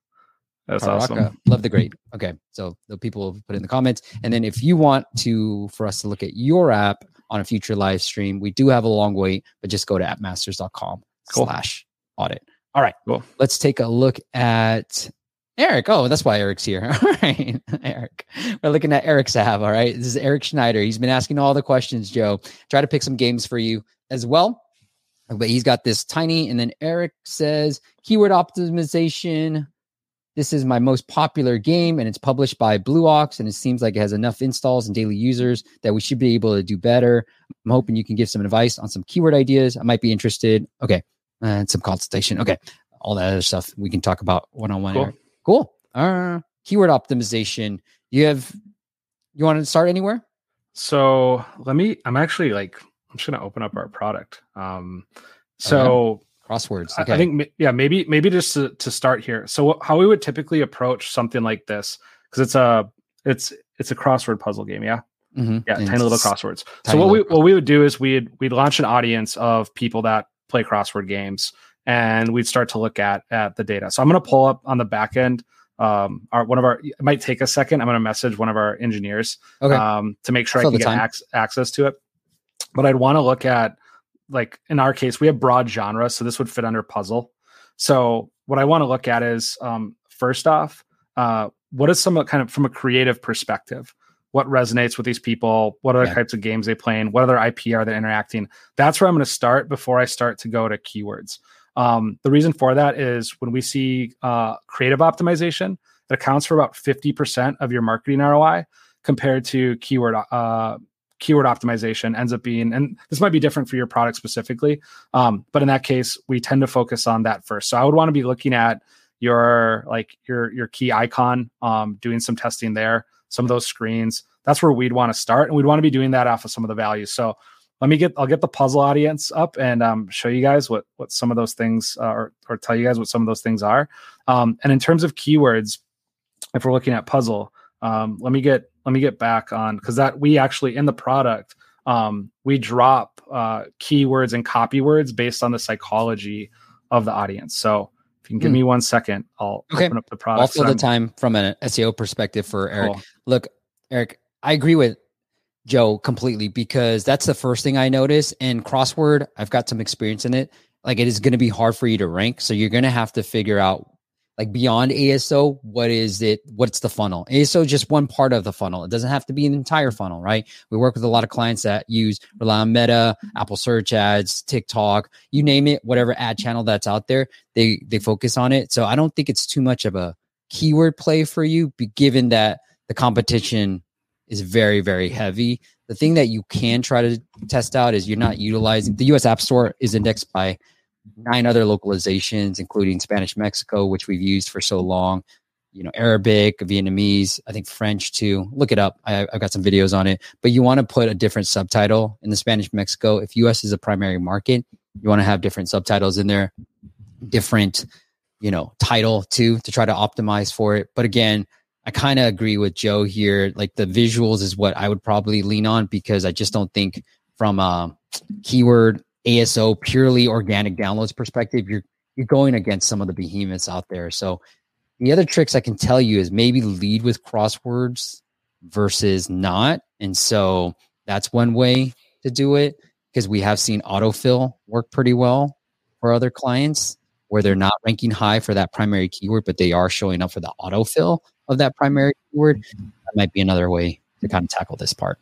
That's awesome. Love the great. Okay. So the people put in the comments. And then if you want to for us to look at your app on a future live stream. We do have a long wait, but just go to appmasters.com cool. slash audit. All right. Cool. Let's take a look at Eric. Oh, that's why Eric's here. All right. Eric. We're looking at Eric's app. All right. This is Eric Schneider. He's been asking all the questions, Joe. Try to pick some games for you as well. But he's got this tiny, and then Eric says keyword optimization this is my most popular game and it's published by Blue Ox and it seems like it has enough installs and daily users that we should be able to do better. I'm hoping you can give some advice on some keyword ideas. I might be interested. Okay. And some consultation. Okay. All that other stuff we can talk about one on one. Cool. Cool. Uh, keyword optimization. You have, you want to start anywhere? So let me, I'm actually like, I'm just going to open up our product. Um, so okay crosswords. Okay. I think yeah, maybe maybe just to, to start here. So how we would typically approach something like this because it's a it's it's a crossword puzzle game, yeah. Mm-hmm. Yeah, and tiny little crosswords. Tiny so what we what we would do is we'd we'd launch an audience of people that play crossword games, and we'd start to look at at the data. So I'm going to pull up on the back end. Um, our one of our it might take a second. I'm going to message one of our engineers okay. um, to make sure I, I can get ac- access to it. But I'd want to look at like in our case, we have broad genre, so this would fit under puzzle. So what I want to look at is um, first off, uh, what is some kind of from a creative perspective? what resonates with these people, what other yeah. types of games they playing, what other IP are they interacting. That's where I'm going to start before I start to go to keywords. Um, the reason for that is when we see uh, creative optimization, it accounts for about 50% of your marketing ROI compared to keyword uh, keyword optimization ends up being, and this might be different for your product specifically, um, but in that case, we tend to focus on that first. So I would want to be looking at your like your your key icon, um, doing some testing there, some of those screens. That's where we'd want to start, and we'd want to be doing that off of some of the values. So let me get I'll get the puzzle audience up and um, show you guys what what some of those things uh, or or tell you guys what some of those things are. Um, and in terms of keywords, if we're looking at puzzle, um, let me get let me get back on because that we actually in the product um, we drop uh, keywords and copy words based on the psychology of the audience. So if you can give mm. me one second, I'll okay. open up the product. Also, the time from an SEO perspective for Eric. Cool. Look, Eric, I agree with Joe completely because that's the first thing I notice. And crossword, I've got some experience in it. Like it is going to be hard for you to rank, so you're going to have to figure out like beyond ASO, what is it? What's the funnel? ASO is just one part of the funnel. It doesn't have to be an entire funnel, right? We work with a lot of clients that use rely on Meta, Apple Search Ads, TikTok, you name it, whatever ad channel that's out there, they they focus on it. So I don't think it's too much of a keyword play for you, given that the competition is very very heavy. The thing that you can try to test out is you're not utilizing the US App Store is indexed by Mm-hmm. nine other localizations, including Spanish Mexico, which we've used for so long. You know, Arabic, Vietnamese, I think French too. Look it up. I, have got some videos on it. But you want to put a different subtitle in the Spanish Mexico. If US is a primary market, you want to have different subtitles in there, different, you know, title too to try to optimize for it. But again, I kind of agree with Joe here. Like the visuals is what I would probably lean on because I just don't think from a keyword ASO purely organic downloads perspective, you're you're going against some of the behemoths out there. So the other tricks I can tell you is maybe lead with crosswords versus not. And so that's one way to do it because we have seen autofill work pretty well for other clients where they're not ranking high for that primary keyword, but they are showing up for the autofill of that primary keyword. Mm-hmm. That might be another way to kind of tackle this part.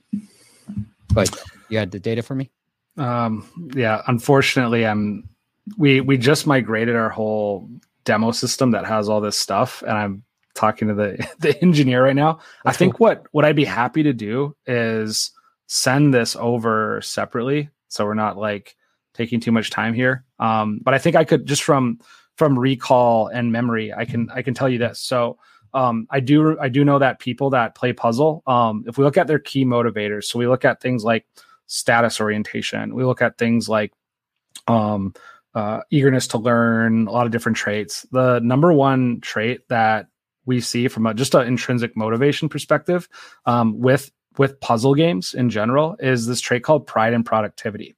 But you had the data for me? Um, yeah, unfortunately, I'm we we just migrated our whole demo system that has all this stuff, and I'm talking to the the engineer right now. That's I think cool. what what I'd be happy to do is send this over separately, so we're not like taking too much time here. Um, but I think I could just from from recall and memory, I can I can tell you this. So um, I do I do know that people that play puzzle, um, if we look at their key motivators, so we look at things like status orientation. We look at things like um, uh, eagerness to learn, a lot of different traits. The number one trait that we see from a, just an intrinsic motivation perspective um, with with puzzle games in general is this trait called pride and productivity.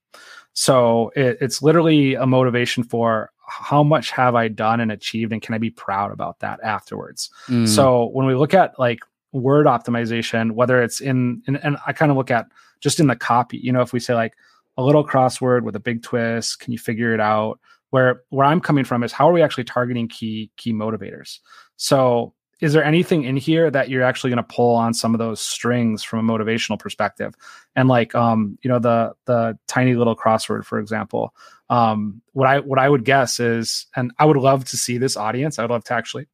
So it, it's literally a motivation for how much have I done and achieved, and can I be proud about that afterwards? Mm. So when we look at like word optimization, whether it's in, in and I kind of look at just in the copy. You know, if we say like a little crossword with a big twist, can you figure it out? Where where I'm coming from is how are we actually targeting key key motivators? So is there anything in here that you're actually going to pull on some of those strings from a motivational perspective and like um you know the the tiny little crossword for example um what i what i would guess is and i would love to see this audience i would love to actually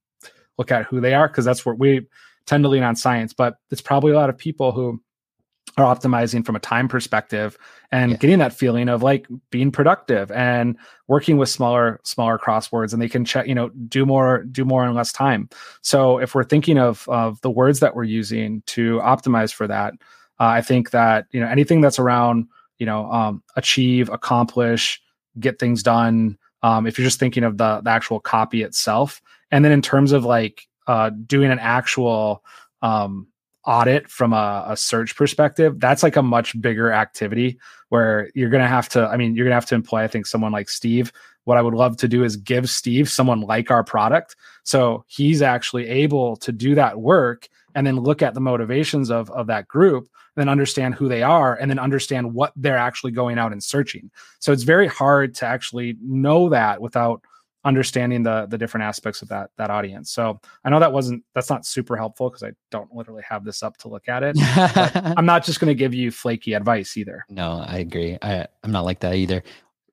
look at who they are because that's where we tend to lean on science but it's probably a lot of people who are optimizing from a time perspective and yeah. getting that feeling of like being productive and working with smaller smaller crosswords and they can check you know do more do more in less time so if we're thinking of of the words that we're using to optimize for that uh, i think that you know anything that's around you know um, achieve accomplish get things done um, if you're just thinking of the, the actual copy itself and then in terms of like uh, doing an actual um, audit from a, a, search perspective, that's like a much bigger activity where you're going to have to, I mean, you're going to have to employ, I think, someone like Steve. What I would love to do is give Steve someone like our product. So he's actually able to do that work and then look at the motivations of, of that group, then understand who they are, and then understand what they're actually going out and searching. So it's very hard to actually know that without understanding the the different aspects of that that audience. So I know that wasn't that's not super helpful because I don't literally have this up to look at it. I'm not just going to give you flaky advice either. No, I agree. I I'm not like that either.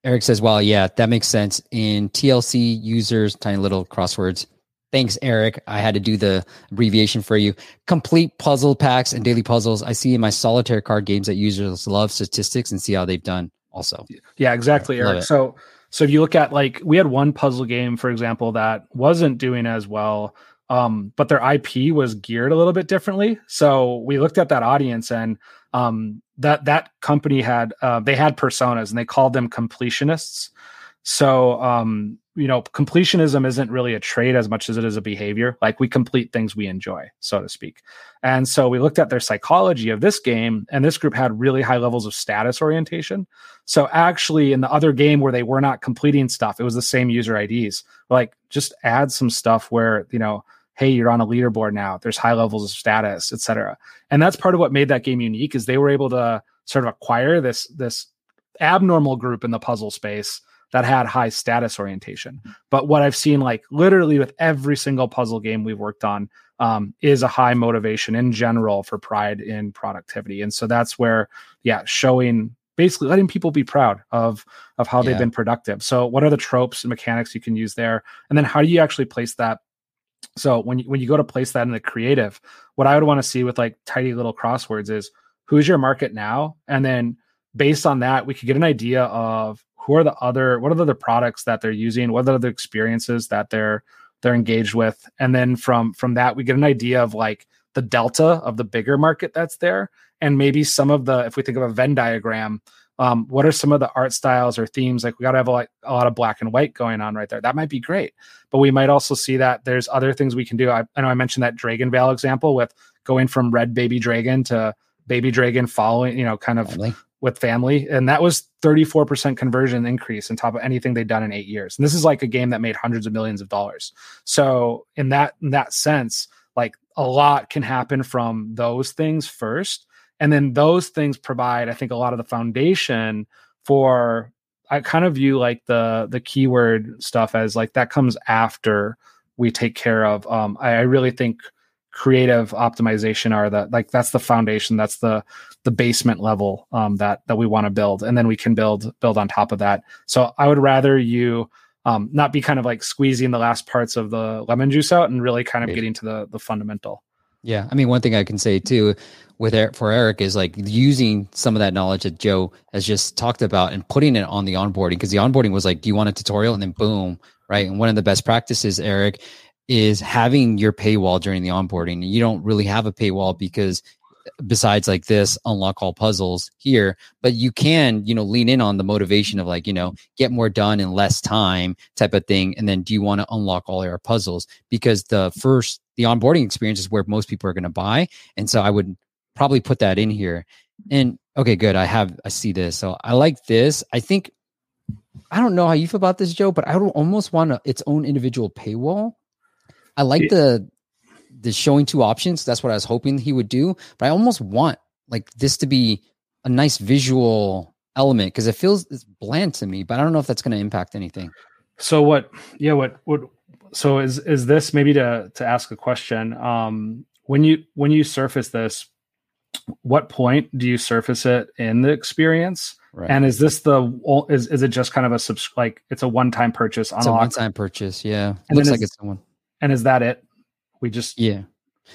Eric says, "Well, yeah, that makes sense." In TLC users, tiny little crosswords. Thanks, Eric. I had to do the abbreviation for you. Complete puzzle packs and daily puzzles. I see in my solitaire card games that users love statistics and see how they've done. Also, yeah, exactly, Eric. So so if you look at like we had one puzzle game, for example, that wasn't doing as well, um, but their IP was geared a little bit differently. So we looked at that audience and um, that that company had uh, they had personas and they called them completionists. So um, you know, completionism isn't really a trait as much as it is a behavior. Like we complete things we enjoy, so to speak. And so we looked at their psychology of this game, and this group had really high levels of status orientation. So actually, in the other game where they were not completing stuff, it was the same user IDs. Like just add some stuff where, you know, hey, you're on a leaderboard now. There's high levels of status, et cetera And that's part of what made that game unique is they were able to sort of acquire this this abnormal group in the puzzle space that had high status orientation. But what I've seen, like literally with every single puzzle game we've worked on, um, is a high motivation in general for pride in productivity. And so that's where, yeah, showing basically letting people be proud of of how yeah. they've been productive. So what are the tropes and mechanics you can use there? And then how do you actually place that? So when you, when you go to place that in the creative, what I would want to see with like tiny little crosswords is who's your market now? And then based on that, we could get an idea of who are the other what are the other products that they're using? What are the experiences that they're they're engaged with? And then from from that we get an idea of like the delta of the bigger market that's there. And maybe some of the if we think of a venn diagram um, what are some of the art styles or themes? Like we got to have a, like, a lot of black and white going on right there. That might be great. But we might also see that there's other things we can do. I, I know i mentioned that dragon DragonVale example with going from red baby dragon to baby dragon following you know kind of with family, and that was 34% conversion increase on top of anything they'd done in eight years. And this is like a game that made hundreds of millions of dollars. So in that in that sense, like a lot can happen from those things first, and then those things provide, I think, a lot of the foundation for. I kind of view like the the keyword stuff as like that comes after we take care of. Um, I, I really think creative optimization are the like that's the foundation that's the the basement level um, that that we want to build and then we can build build on top of that. So i would rather you um, not be kind of like squeezing the last parts of the lemon juice out and really kind of getting to the the fundamental. Yeah i mean one thing i can say too with eric for eric is like using some of that knowledge that joe has just talked about and putting it on the onboarding because the onboarding was like do you want a tutorial? And then boom right? And one of the best practices eric is having your paywall during the onboarding. You don't really have a paywall because besides like this unlock all puzzles here but you can you know lean in on the motivation of like you know get more done in less time type of thing and then do you want to unlock all your puzzles? Because the first the onboarding experience is where most people are going to buy and so i would probably put that in here. And okay good i have i see this. So i like this. I think i don't know how you feel about this joe but i would almost want a, its own individual paywall I like yeah. the the showing two options. That's what I was hoping he would do. But I almost want like this to be a nice visual element because it feels it's bland to me. But I don't know if that's going to impact anything. So what? Yeah. What? What? So is is this maybe to to ask a question? Um, when you when you surface this, what point do you surface it in the experience? Right. And is this the is is it just kind of a subs like it's a one time purchase? It's a one time purchase. Yeah, it looks like it's the one. And is that it? We just yeah.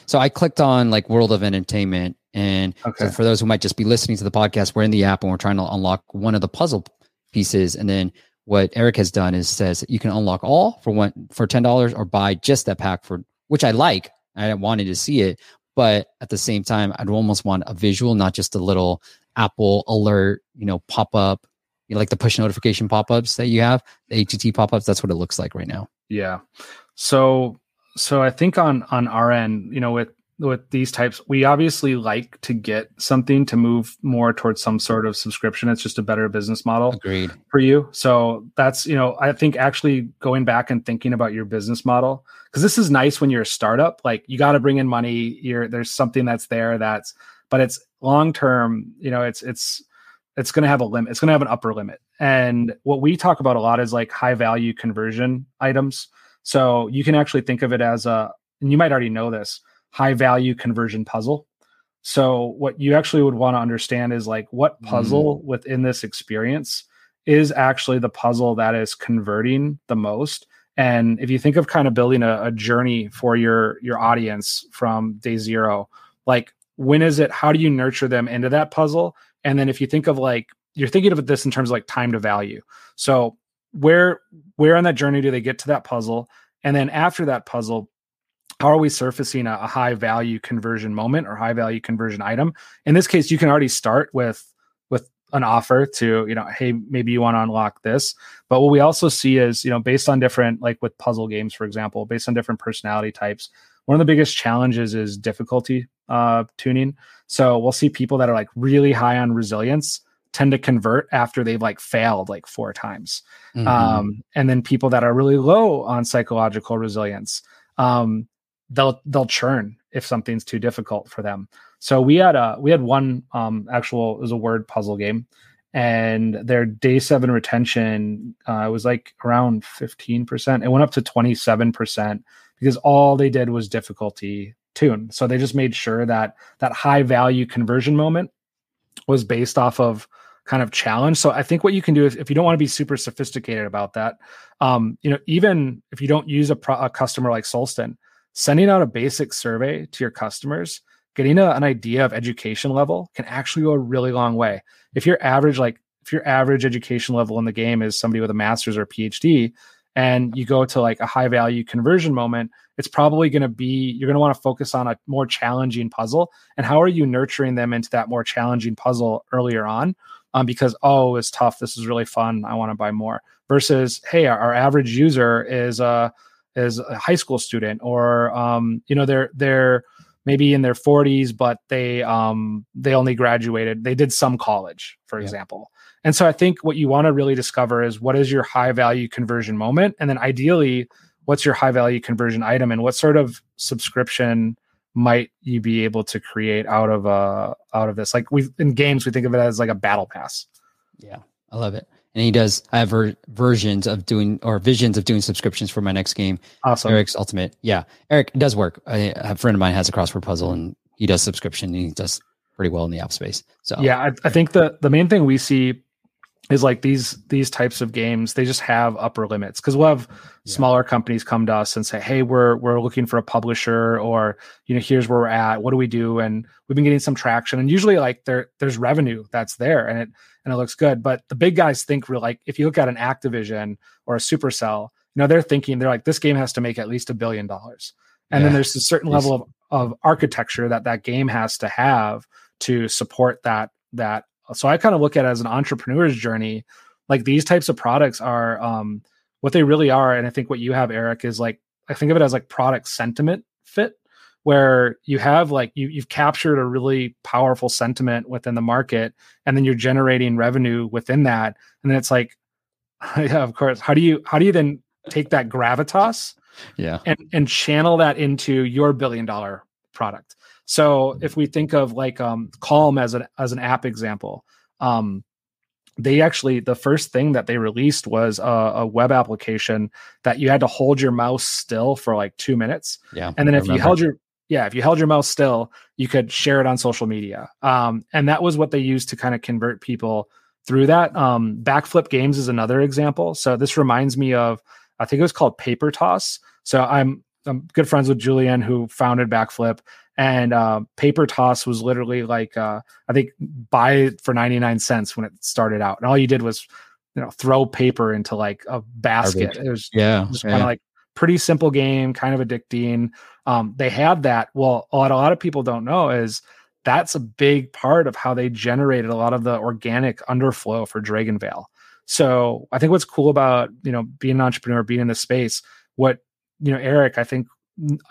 So I clicked on like World of Entertainment, and okay. so for those who might just be listening to the podcast, we're in the app and we're trying to unlock one of the puzzle pieces, and then what Eric has done is says you can unlock all for one for ten dollars or buy just that pack for which I like. I wanted to see it, but at the same time, I'd almost want a visual, not just a little Apple alert, you know, pop up, you know, like the push notification pop ups that you have, the ATT pop ups. That's what it looks like right now. Yeah. So so I think on on our end, you know, with with these types, we obviously like to get something to move more towards some sort of subscription. It's just a better business model Agreed. for you. So that's, you know, I think actually going back and thinking about your business model, because this is nice when you're a startup, like you got to bring in money. You're there's something that's there that's, but it's long term, you know, it's it's it's going to have a limit. It's going to have an upper limit. And what we talk about a lot is like high value conversion items. So you can actually think of it as a, and you might already know this, high value conversion puzzle. So what you actually would want to understand is like what puzzle mm. within this experience is actually the puzzle that is converting the most. And if you think of kind of building a, a journey for your your audience from day zero, like when is it? How do you nurture them into that puzzle? And then if you think of like you're thinking of this in terms of like time to value. So where where on that journey do they get to that puzzle? And then after that puzzle, how are we surfacing a, a, high value conversion moment or high value conversion item in this case you can already start with with an offer to you know hey maybe you want to unlock this but what we also see is you know based on different like with puzzle games for example based on different personality types one of the biggest challenges is difficulty uh, tuning so we'll see people that are like really high on resilience tend to convert after they've like failed like four times mm-hmm. um, and then people that are really low on psychological resilience um, they'll they'll churn if something's too difficult for them. So we had a we had one um actual it was a word puzzle game, and their day seven retention uh, was like around fifteen percent. It went up to twenty seven percent because all they did was difficulty tune. So they just made sure that that high value conversion moment was based off of kind of challenge. So I think what you can do is if you don't want to be super sophisticated about that, um, you know, even if you don't use a, pro- a customer like Solsten, sending out a basic survey to your customers, getting a, an idea of education level can actually go a really long way. If your average, like if your average education level in the game is somebody with a master's or PhD, and you go to like a high value conversion moment, it's probably going to be you're going to want to focus on a more challenging puzzle. And how are you nurturing them into that more challenging puzzle earlier on? Um, because oh, it's tough. This is really fun. I want to buy more. Versus, hey, our, our average user is uh as a high school student or um, you know they're they're maybe in their 40s but they um, they only graduated they did some college for yeah. example and so i think what you want to really discover is what is your high value conversion moment and then ideally what's your high value conversion item and what sort of subscription might you be able to create out of uh out of this like we in games we think of it as like a battle pass yeah i love it and he does. I have ver- versions of doing or visions of doing subscriptions for my next game. Awesome, Eric's Ultimate. Yeah, Eric does work. I, a friend of mine has a crossword puzzle, and he does subscription. And he does pretty well in the app space. So yeah, I, I think the the main thing we see is like these these types of games they just have upper limits. Because we'll have yeah. smaller companies come to us and say hey we're we're looking for a publisher or you know here's where we're at. What do we do? And we've been getting some traction. And usually like there there's revenue that's there and it and it looks good. But the big guys think real like if you look at an activision or a supercell you know they're thinking they're like this game has to make at least a billion dollars. And yeah. then there's a certain level of, of architecture that that game has to have to support that that so I kind of look at it as an entrepreneur's journey. Like these types of products are um, what they really are. And I think what you have, Eric, is like I think of it as like product sentiment fit, where you have like you you've captured a really powerful sentiment within the market, and then you're generating revenue within that. And then it's like, yeah, of course. How do you how do you then take that gravitas, yeah, and and channel that into your billion dollar product? So if we think of like um, Calm as an as an app example, um, they actually the first thing that they released was a, a, web application that you had to hold your mouse still for like two minutes. Yeah, and then if you held your yeah if you held your mouse still, you could share it on social media. Um, and that was what they used to kind of convert people through that. Um, Backflip Games is another example. So this reminds me of I think it was called Paper Toss. So I'm I'm good friends with Julian who founded Backflip, and uh, paper toss was literally like uh, I think buy it for ninety nine cents when it started out, and all you did was you know throw paper into like a basket. It was yeah, just yeah. kind of like pretty simple game, kind of addicting. Um, they had that. Well, what a lot of people don't know is that's a big part of how they generated a lot of the organic underflow for DragonVale. So I think what's cool about you know being an entrepreneur, being in this space, what you know, Eric, I think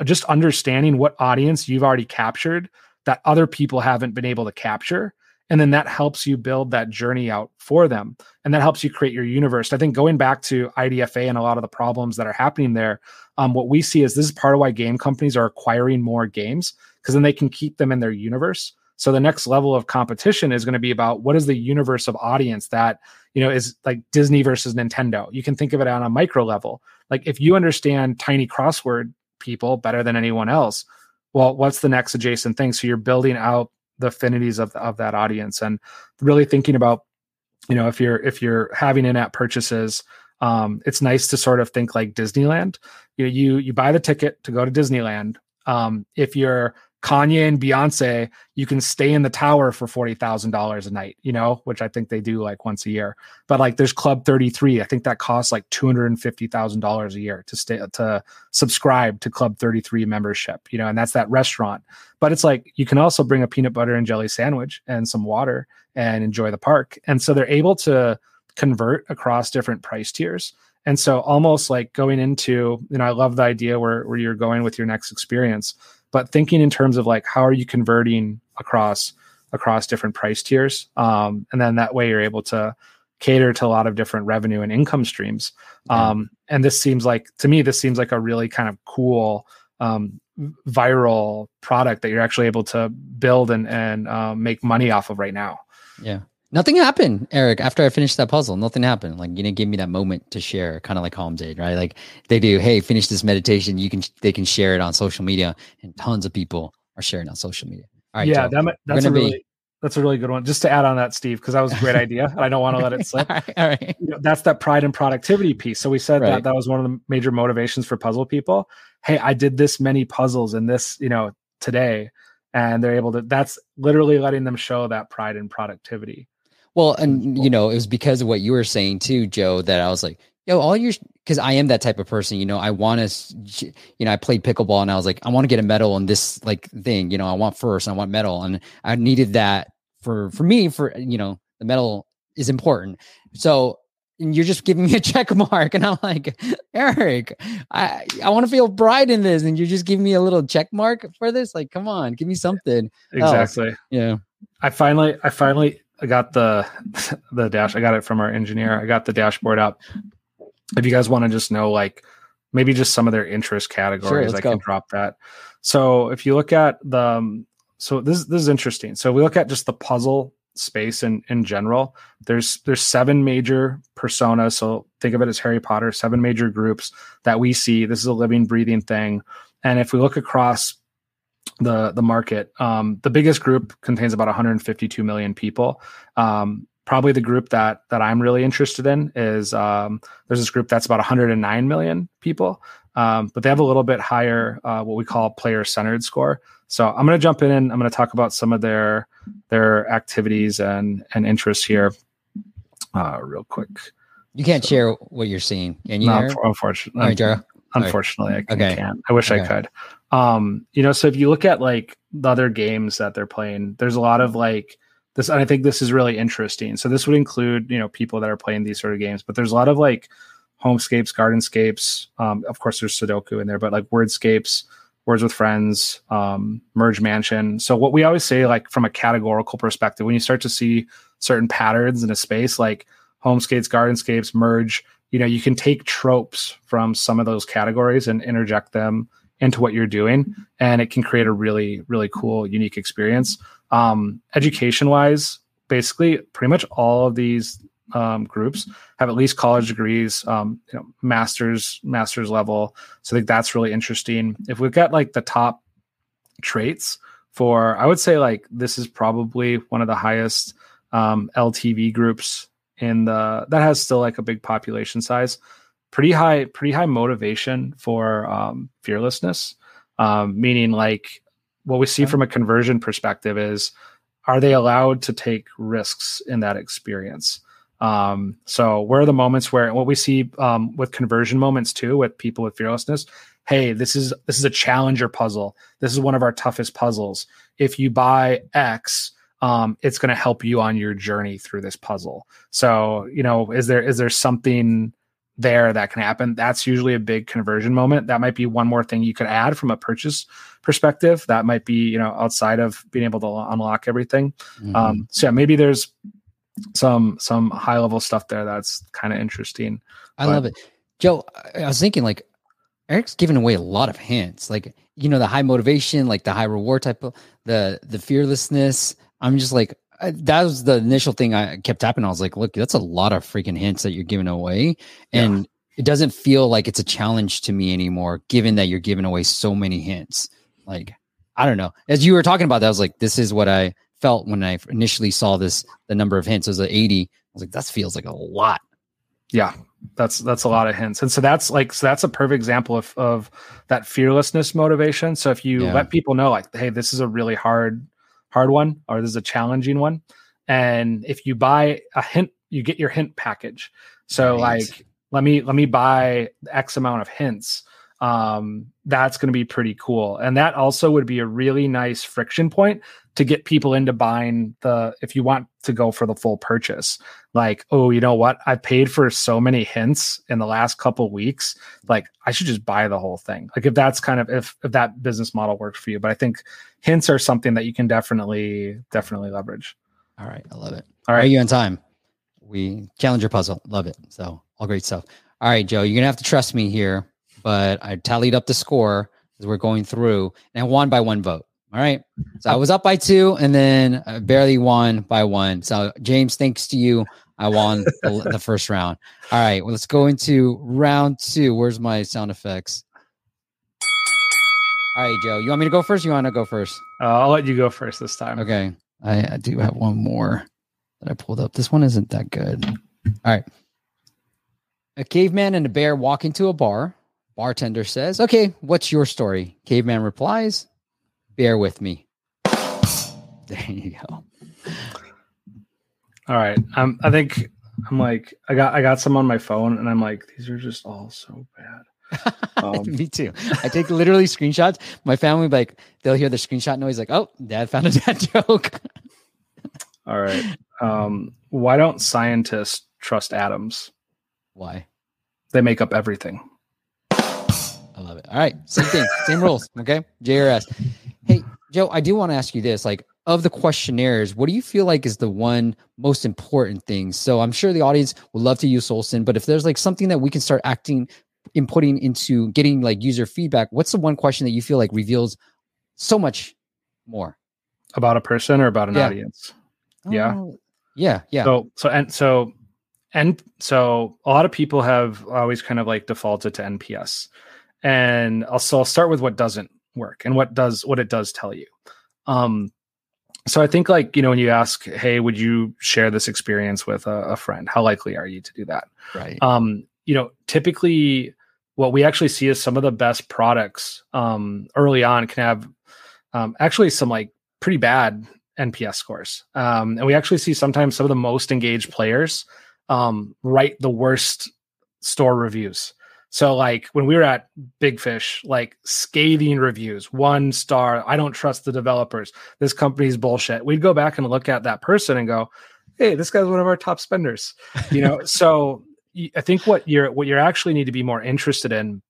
just understanding what audience you've already captured that other people haven't been able to capture and then that helps you build that journey out for them and that helps you create your universe i think going back to idfa and a lot of the problems that are happening there um, what we see is this is part of why game companies are acquiring more games because then they can keep them in their universe So the next level of competition is going to be about what is the universe of audience that, you know, is like Disney versus Nintendo. You can think of it on a micro level. Like if you understand tiny crossword people better than anyone else, well, what's the next adjacent thing? So you're building out the affinities of, of that audience and really thinking about, you know, if you're if you're having in-app purchases, um, it's nice to sort of think like Disneyland. You know, you you buy the ticket to go to Disneyland. Um, if you're Kanye and Beyonce, you can stay in the tower for forty thousand dollars a night, you know, which I think they do like once a year. But like, there's Club Thirty Three. I think that costs like two hundred and fifty thousand dollars a year to stay to subscribe to Club Thirty Three membership, you know, and that's that restaurant. But it's like you can also bring a peanut butter and jelly sandwich and some water and enjoy the park. And so they're able to convert across different price tiers. And so almost like going into, you know, I love the idea where where you're going with your next experience but thinking in terms of like how are you converting across across different price tiers um, and then that way you're able to cater to a lot of different revenue and income streams. Um, and this seems like to me this seems like a really kind of cool um, viral product that you're actually able to build and and um, make money off of right now. Yeah Nothing happened, Eric. After I finished that puzzle, nothing happened. Like you didn't give me that moment to share, kind of like Calm did, right? Like they do. Hey, finish this meditation. You can they can share it on social media, and tons of people are sharing on social media. All right, yeah, that, that's a really be... that's a really good one. Just to add on that, Steve, because that was a great idea, I don't want to let it slip. all right, all right. You know, that's that pride and productivity piece. So we said right. that that was one of the major motivations for puzzle people. Hey, I did this many puzzles in this, you know, today, and they're able to. That's literally letting them show that pride and productivity. Well, and you know, it was because of what you were saying too, Joe, that I was like, yo, all your because I am that type of person, you know, I want to, you know, I played pickleball and I was like, I want to get a medal in this like thing, you know, I want first, I want medal, and I needed that for for me for you know the medal is important. So and you're just giving me a check mark, and I'm like, Eric, I I want to feel pride in this, and you're just giving me a little check mark for this. Like, come on, give me something. Oh, exactly. Else. Yeah. I finally, I finally I got the the dash. I got it from our engineer. I got the dashboard up. If you guys want to just know, like maybe just some of their interest categories, sure, I go. can drop that. So if you look at the, um, so this this is interesting. So we look at just the puzzle space in in general. There's there's seven major personas. So think of it as Harry Potter. Seven major groups that we see. This is a living, breathing thing. And if we look across the the market. Um, the biggest group contains about 152 million people. Um, probably the group that that I'm really interested in is um, there's this group that's about 109 million people, um, but they have a little bit higher uh, what we call player centered score. So I'm going to jump in and I'm going to talk about some of their their activities and and interests here, uh, real quick. You can't so, share what you're seeing, and you? Not, unfortunately, right, Unfortunately. I okay. can't. I wish okay. I could. Um, you know, so if you look at like the other games that they're playing, there's a lot of like this, and I think this is really interesting. So this would include, you know, people that are playing these sort of games, but there's a lot of like homescapes, gardenscapes. Um, of course, there's Sudoku in there, but like wordscapes, words with friends, um, merge mansion. So what we always say, like from a categorical perspective, when you start to see certain patterns in a space, like homescapes, gardenscapes, merge, you know, you can take tropes from some of those categories and interject them into what you're doing and it can create a really really cool unique experience. Um, education wise basically pretty much all of these um, groups have at least college degrees um, you know masters masters level. So i think that's really interesting. If we've got like the top traits for i would say like this is probably one of the highest um, ltv groups in the that has still like a big population size pretty high pretty high motivation for um, fearlessness. Um, meaning like what we see from a conversion perspective is are they allowed to take risks in that experience? Um, so where are the moments where what we see um, with conversion moments too with people with fearlessness hey this is this is a challenger puzzle. This is one of our toughest puzzles. If you buy x um, it's going to help you on your journey through this puzzle. So you know is there is there something there that can happen. That's usually a big conversion moment. That might be one more thing you could add from a purchase perspective. That might be, you know, outside of being able to unlock everything. Mm-hmm. Um, so yeah, maybe there's some some high level stuff there that's kind of interesting. I but, love it, Joe. I was thinking like Eric's giving away a lot of hints. Like you know the high motivation, like the high reward type of the the fearlessness. I'm just like I, that was the initial thing I kept tapping. I was like, look, that's a lot of freaking hints that you're giving away, and yeah. it doesn't feel like it's a challenge to me anymore, given that you're giving away so many hints. Like I don't know. As you were talking about that, I was like, this is what I felt when I initially saw this. The number of hints was 80. I was like, that feels like a lot. Yeah, that's that's a lot of hints, and so that's like so that's a perfect example of of that fearlessness motivation. So if you yeah. let people know, like, hey, this is a really hard hard one, or this is a challenging one, and if you buy a hint, you get your hint package. So right. like, let me let me buy X amount of hints um, that's going to be pretty cool. And that also would be a really nice friction point to get people into buying the, if you want to go for the full purchase. Like, oh, you know what? I paid for so many hints in the last couple weeks. Like, I should just buy the whole thing. Like, if that's kind of, if, if that business model works for you. But I think hints are something that you can definitely, definitely leverage. All right. I love it. All right. Are you on time? We challenger puzzle. Love it. So, all great stuff. All right, Joe, you're going to have to trust me here but I tallied up the score as we're going through and I won by one vote. All right. So I was up by two and then I barely won by one. So, James, thanks to you, I won the, the, first round. All right. Well, let's go into round two. Where's my sound effects? All right, Joe. You want me to go first? you want to go first? Uh, I'll let you go first this time. Okay. I, I do have one more that I pulled up. This one isn't that good. All right. A caveman and a bear walk into a bar. Bartender says, Okay, what's your story? Caveman replies, Bear with me. There you go. All right. Um, I think I'm like, I got I got some on my phone and I'm like, these are just all so bad. Um, me too. I take literally screenshots. My family like they'll hear the screenshot noise, like, oh, dad found a dad joke. all right. Um, why don't scientists trust atoms? Why? They make up everything. I love it. All right, same thing, same rules. Okay, JRS. Hey, Joe, I do want to ask you this: like, of the questionnaires, what do you feel like is the one most important thing? So I'm sure the audience would love to use Solsten, but if there's like something that we can start acting, inputting into getting like user feedback, what's the one question that you feel like reveals so much more about a person or about an yeah. audience? Yeah, uh, yeah, yeah. So, so and so and so a lot of people have always kind of like defaulted to NPS and I'll, so I'll start with what doesn't work and what does what it does tell you. Um, so I think like you know when you ask, hey, would you share this experience with a, a friend? How likely are you to do that? Right. Um, you know, typically what we actually see is some of the best products um, early on can have um, actually some like pretty bad NPS scores, um, and we actually see sometimes some of the most engaged players um, write the worst store reviews. So like when we were at Big Fish, like scathing reviews, one star. I don't trust the developers. This company's bullshit. We'd go back and look at that person and go, "Hey, this guy's one of our top spenders." You know. so I think what you're what you're actually need to be more interested in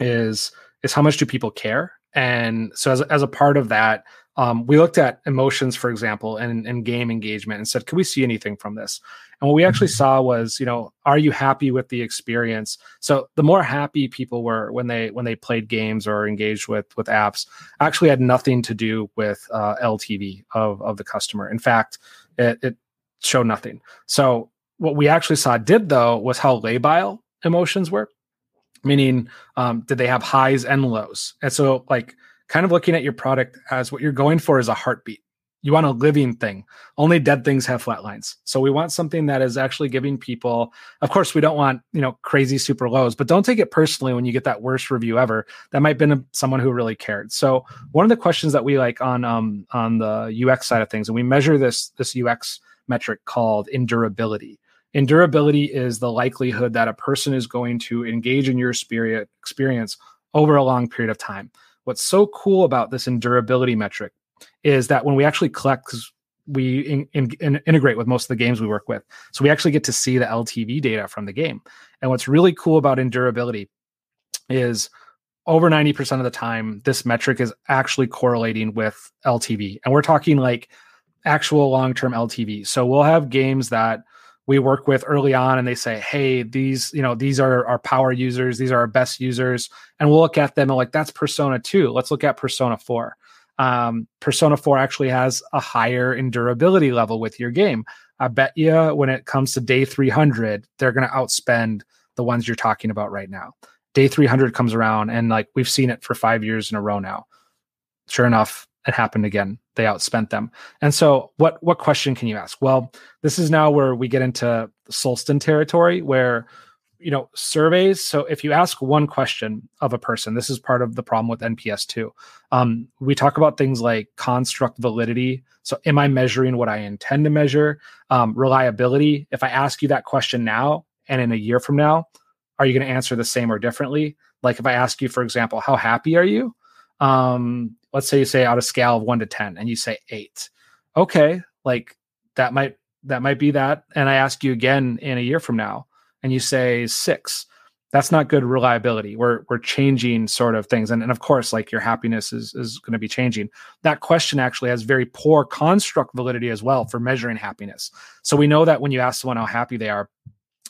is is how much do people care, and so as as a part of that, um, we looked at emotions, for example, and, and game engagement and said, can we see anything from this? And what we actually mm-hmm. saw was, you know, are you happy with the experience? So the more happy people were when they when they played games or engaged with with apps, actually had nothing to do with uh, LTV of of the customer. In fact, it, it showed nothing. So what we actually saw did though was how labile emotions were, meaning um, did they have highs and lows? And so like kind of looking at your product as what you're going for is a heartbeat. You want a living thing. Only dead things have flat lines. So we want something that is actually giving people, of course, we don't want, you know, crazy super lows, but don't take it personally when you get that worst review ever. That might have been a, someone who really cared. So one of the questions that we like on um on the UX side of things, and we measure this this UX metric called endurability. Endurability is the likelihood that a person is going to engage in your spirit experience over a long period of time. What's so cool about this endurability metric is that when we actually collect, because we in, in, in integrate with most of the games we work with, so we actually get to see the LTV data from the game. And what's really cool about endurability is over 90% of the time, this metric is actually correlating with LTV. And we're talking like actual long term LTV. So we'll have games that we work with early on and they say hey these you know these are our power users these are our best users. And we'll look at them and like that's persona 2 let's look at persona 4 um, persona 4 actually has a higher endurability level with your game. I bet you when it comes to day 300 they're going to outspend the ones you're talking about right now. Day 300 comes around and like we've seen it for five years in a row now. Sure enough it happened again. They outspent them. And so what what question can you ask? Well, this is now where we get into Solsten territory where you know surveys so if you ask one question of a person this is part of the problem with nps too um, we talk about things like construct validity so am i measuring what i intend to measure um, reliability if i ask you that question now and in a year from now are you going to answer the same or differently like if i ask you for example how happy are you um, let's say you say out of scale of one to 10 and you say eight. Okay. Like that might, that might be that. And I ask you again in a year from now and you say six. That's not good reliability. We're we're changing sort of things. And, and of course, like your happiness is is going to be changing. That question actually has very poor construct validity as well for measuring happiness. So we know that when you ask someone how happy they are,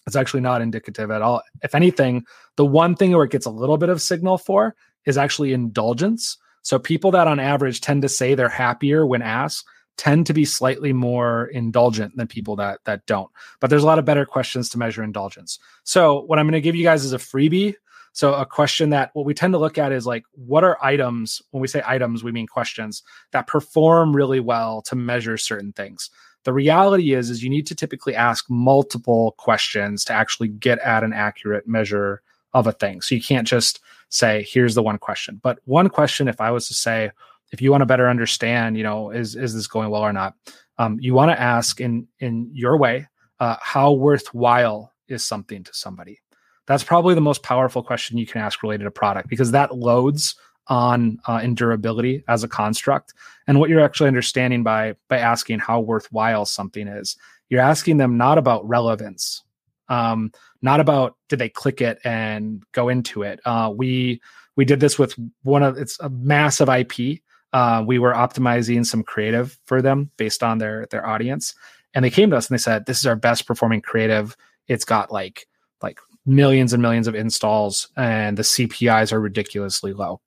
it's actually not indicative at all. If anything, the one thing where it gets a little bit of signal for is actually indulgence. So people that on average tend to say they're happier when asked tend to be slightly more indulgent than people that that don't. But there's a lot of better questions to measure indulgence. So what I'm going to give you guys is a freebie. So a question that what we tend to look at is like what are items when we say items we mean questions that perform really well to measure certain things. The reality is is you need to typically ask multiple questions to actually get at an accurate measure of a thing. So you can't just say, here's the one question. But one question, if I was to say, if you want to better understand, you know, is is this going well or not? Um, you want to ask in in your way, uh, how worthwhile is something to somebody? That's probably the most powerful question you can ask related to product because that loads on uh, endurability as a construct. And what you're actually understanding by by asking how worthwhile something is, you're asking them not about relevance, um, not about did they click it and go into it. Uh, we we did this with one of it's a massive IP. Uh, we were optimizing some creative for them based on their their audience, and they came to us and they said, "This is our best performing creative. It's got like like millions and millions of installs, and the CPIs are ridiculously low."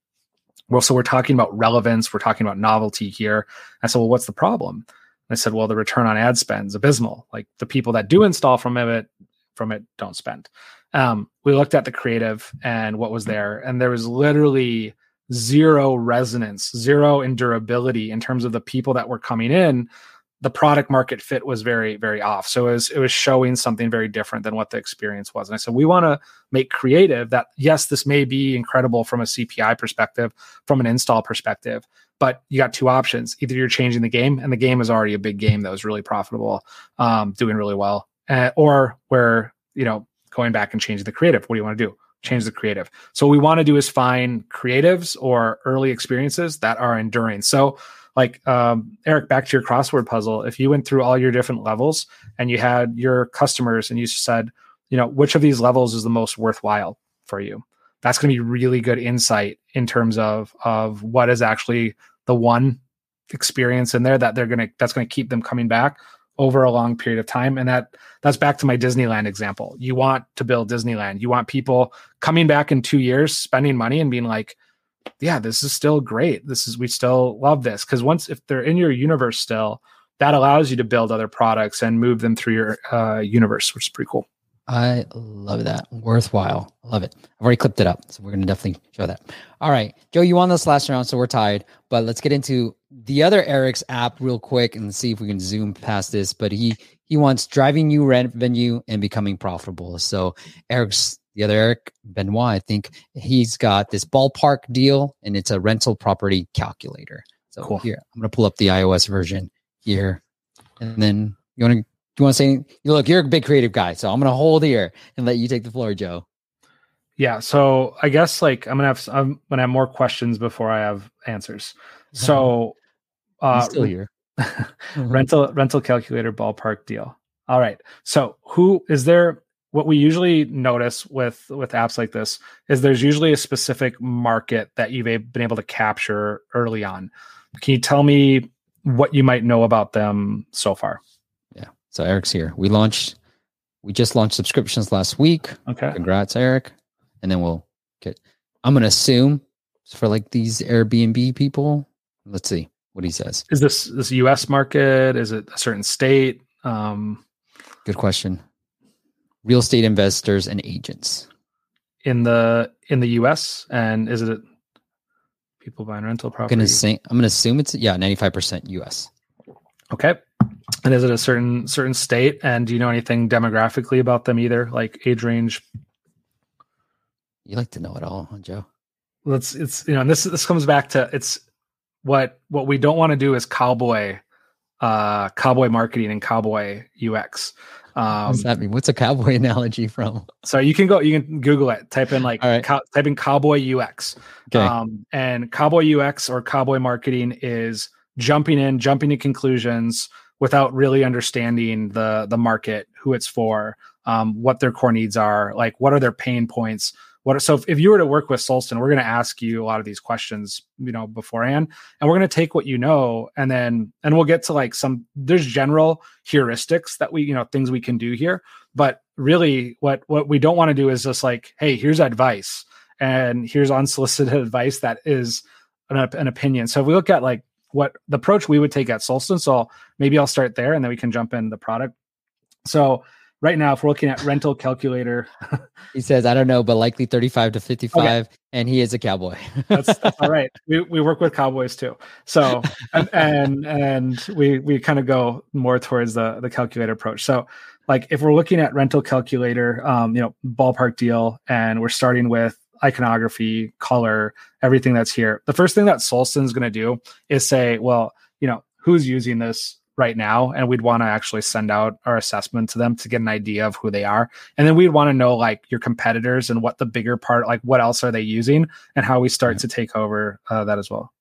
Well, so we're talking about relevance. We're talking about novelty here. I said, "Well, what's the problem?" I said, well, the return on ad spend is abysmal. Like the people that do install from it from it don't spend. Um, we looked at the creative and what was there, and there was literally zero resonance, zero endurability in terms of the people that were coming in. The product market fit was very, very off. So it was, it was showing something very different than what the experience was. And I said, we want to make creative that, yes, this may be incredible from a CPI perspective, from an install perspective, but you got two options. Either you're changing the game, and the game is already a big game that was really profitable, um, doing really well, uh, or where you know going back and changing the creative. What do you want to do? Change the creative. So what we want to do is find creatives or early experiences that are enduring. So like um, Eric, back to your crossword puzzle. If you went through all your different levels and you had your customers and you said, you know, which of these levels is the most worthwhile for you? That's going to be really good insight in terms of of what is actually the one experience in there that they're going to that's going to keep them coming back over a long period of time. And that that's back to my disneyland example. You want to build disneyland. You want people coming back in two years spending money and being like yeah this is still great. This is we still love this. Because once if they're in your universe still that allows you to build other products and move them through your uh, universe which is pretty cool I love that. Worthwhile. I love it. I've already clipped it up. So we're going to definitely show that. All right. Joe, you won this last round, so we're tied. But let's get into the other Eric's app real quick and see if we can zoom past this. But he he wants driving new revenue and becoming profitable. So Eric's the other Eric Benoit, I think he's got this ballpark deal and it's a rental property calculator. So cool. here, I'm going to pull up the iOS version here. And then you want to you want to say, look, you're a big creative guy, so I'm going to hold here and let you take the floor, Joe. Yeah, so I guess like I'm gonna have I'm gonna have more questions before I have answers. So, uh, still here. rental rental calculator ballpark deal. All right. So, who is there? What we usually notice with with apps like this is there's usually a specific market that you've been able to capture early on. Can you tell me what you might know about them so far? So Eric's here. We launched We just launched subscriptions last week. Okay. Congrats, Eric. And then we'll get. I'm gonna assume for like these Airbnb people. Let's see what he says. Is this this U.S. market? Is it a certain state? Um, Good question. Real estate investors and agents. in the in the U.S. and is it people buying rental property? I'm gonna say I'm gonna assume it's yeah 95% US. Okay. And is it a certain certain state? And do you know anything demographically about them either, like age range? You like to know it all, huh, Joe. Let's it's you know, and this this comes back to it's what what we don't want to do is cowboy uh cowboy marketing and cowboy UX. What Um does that mean? What's a cowboy analogy from? so you can go you can Google it, type in like right. cow, type in cowboy UX. Okay. Um, and cowboy UX or cowboy marketing is jumping in, jumping to conclusions without really understanding the the market, who it's for, um, what their core needs are, like what are their pain points. What are, so if, if you were to work with Solsten, we're going to ask you a lot of these questions, you know, beforehand, and we're going to take what you know, and then and we'll get to like some there's general heuristics that we you know things we can do here, but really what what we don't want to do is just like, hey, here's advice and here's unsolicited advice that is an, an opinion. So if we look at like what the approach we would take at Solsten, so maybe I'll start there and then we can jump in the product. So right now, if we're looking at rental calculator, He says, I don't know, but likely 35 to 55, and he is a cowboy. that's, that's all right. We, we work with cowboys too. So and and, and we we kind of go more towards the the calculator approach. So like if we're looking at rental calculator, um, you know, ballpark deal, and we're starting with iconography, color, everything that's here. The first thing that Solsten's going to do is say, well, you know, who's using this right now, and we'd want to actually send out our assessment to them to get an idea of who they are, and then we'd want to know like your competitors and what the bigger part, like what else are they using, and how we start to take over uh, that as well.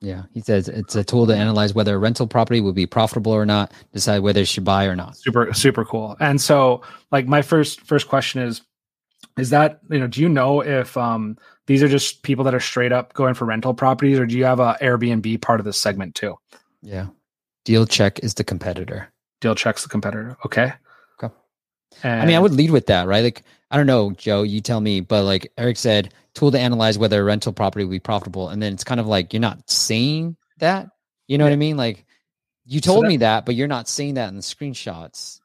yeah. He says it's a tool to analyze whether a rental property will be profitable or not, decide whether it should buy or not. super super cool and so like my first first question is is that you know do you know if um these are just people that are straight up going for rental properties or do you have a airbnb part of this segment too Yeah. Deal check is the competitor. deal checks the competitor okay Okay. and, I mean, I would lead with that, right? Like, I don't know, Joe, you tell me, but like Eric said, tool to analyze whether a rental property will be profitable. And then it's kind of like you're not saying that. You know what I mean? Like, you So told that- me that, but you're not saying that in the screenshots.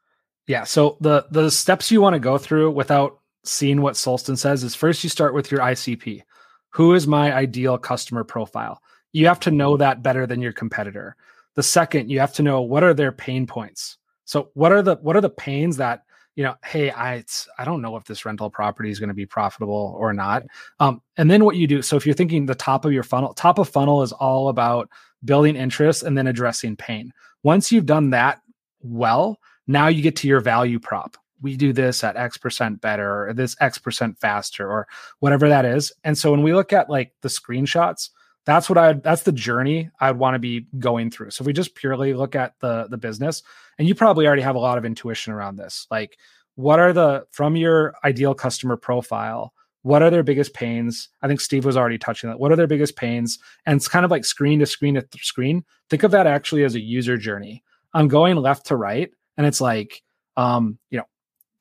yeah so the the steps you want to go through without seeing what solsten says is first you start with your icp who is my ideal customer profile? You have to know that better than your competitor. The second you have to know what are their pain points. So what are the what are the pains that you know hey i i don't know if this rental property is going to be profitable or not. Um, and then what you do so if you're thinking the top of your funnel top of funnel is all about building interest and then addressing pain. Once you've done that well now you get to your value prop we do this at x percent better or this x percent faster or whatever that is. And so when we look at like the screenshots that's what i that's the journey i'd want to be going through. So if we just purely look at the the business and you probably already have a lot of intuition around this like what are the from your ideal customer profile what are their biggest pains? I think steve was already touching that. What are their biggest pains? And it's kind of like screen to screen to screen. Think of that actually as a user journey. I'm going left to right and it's like um you know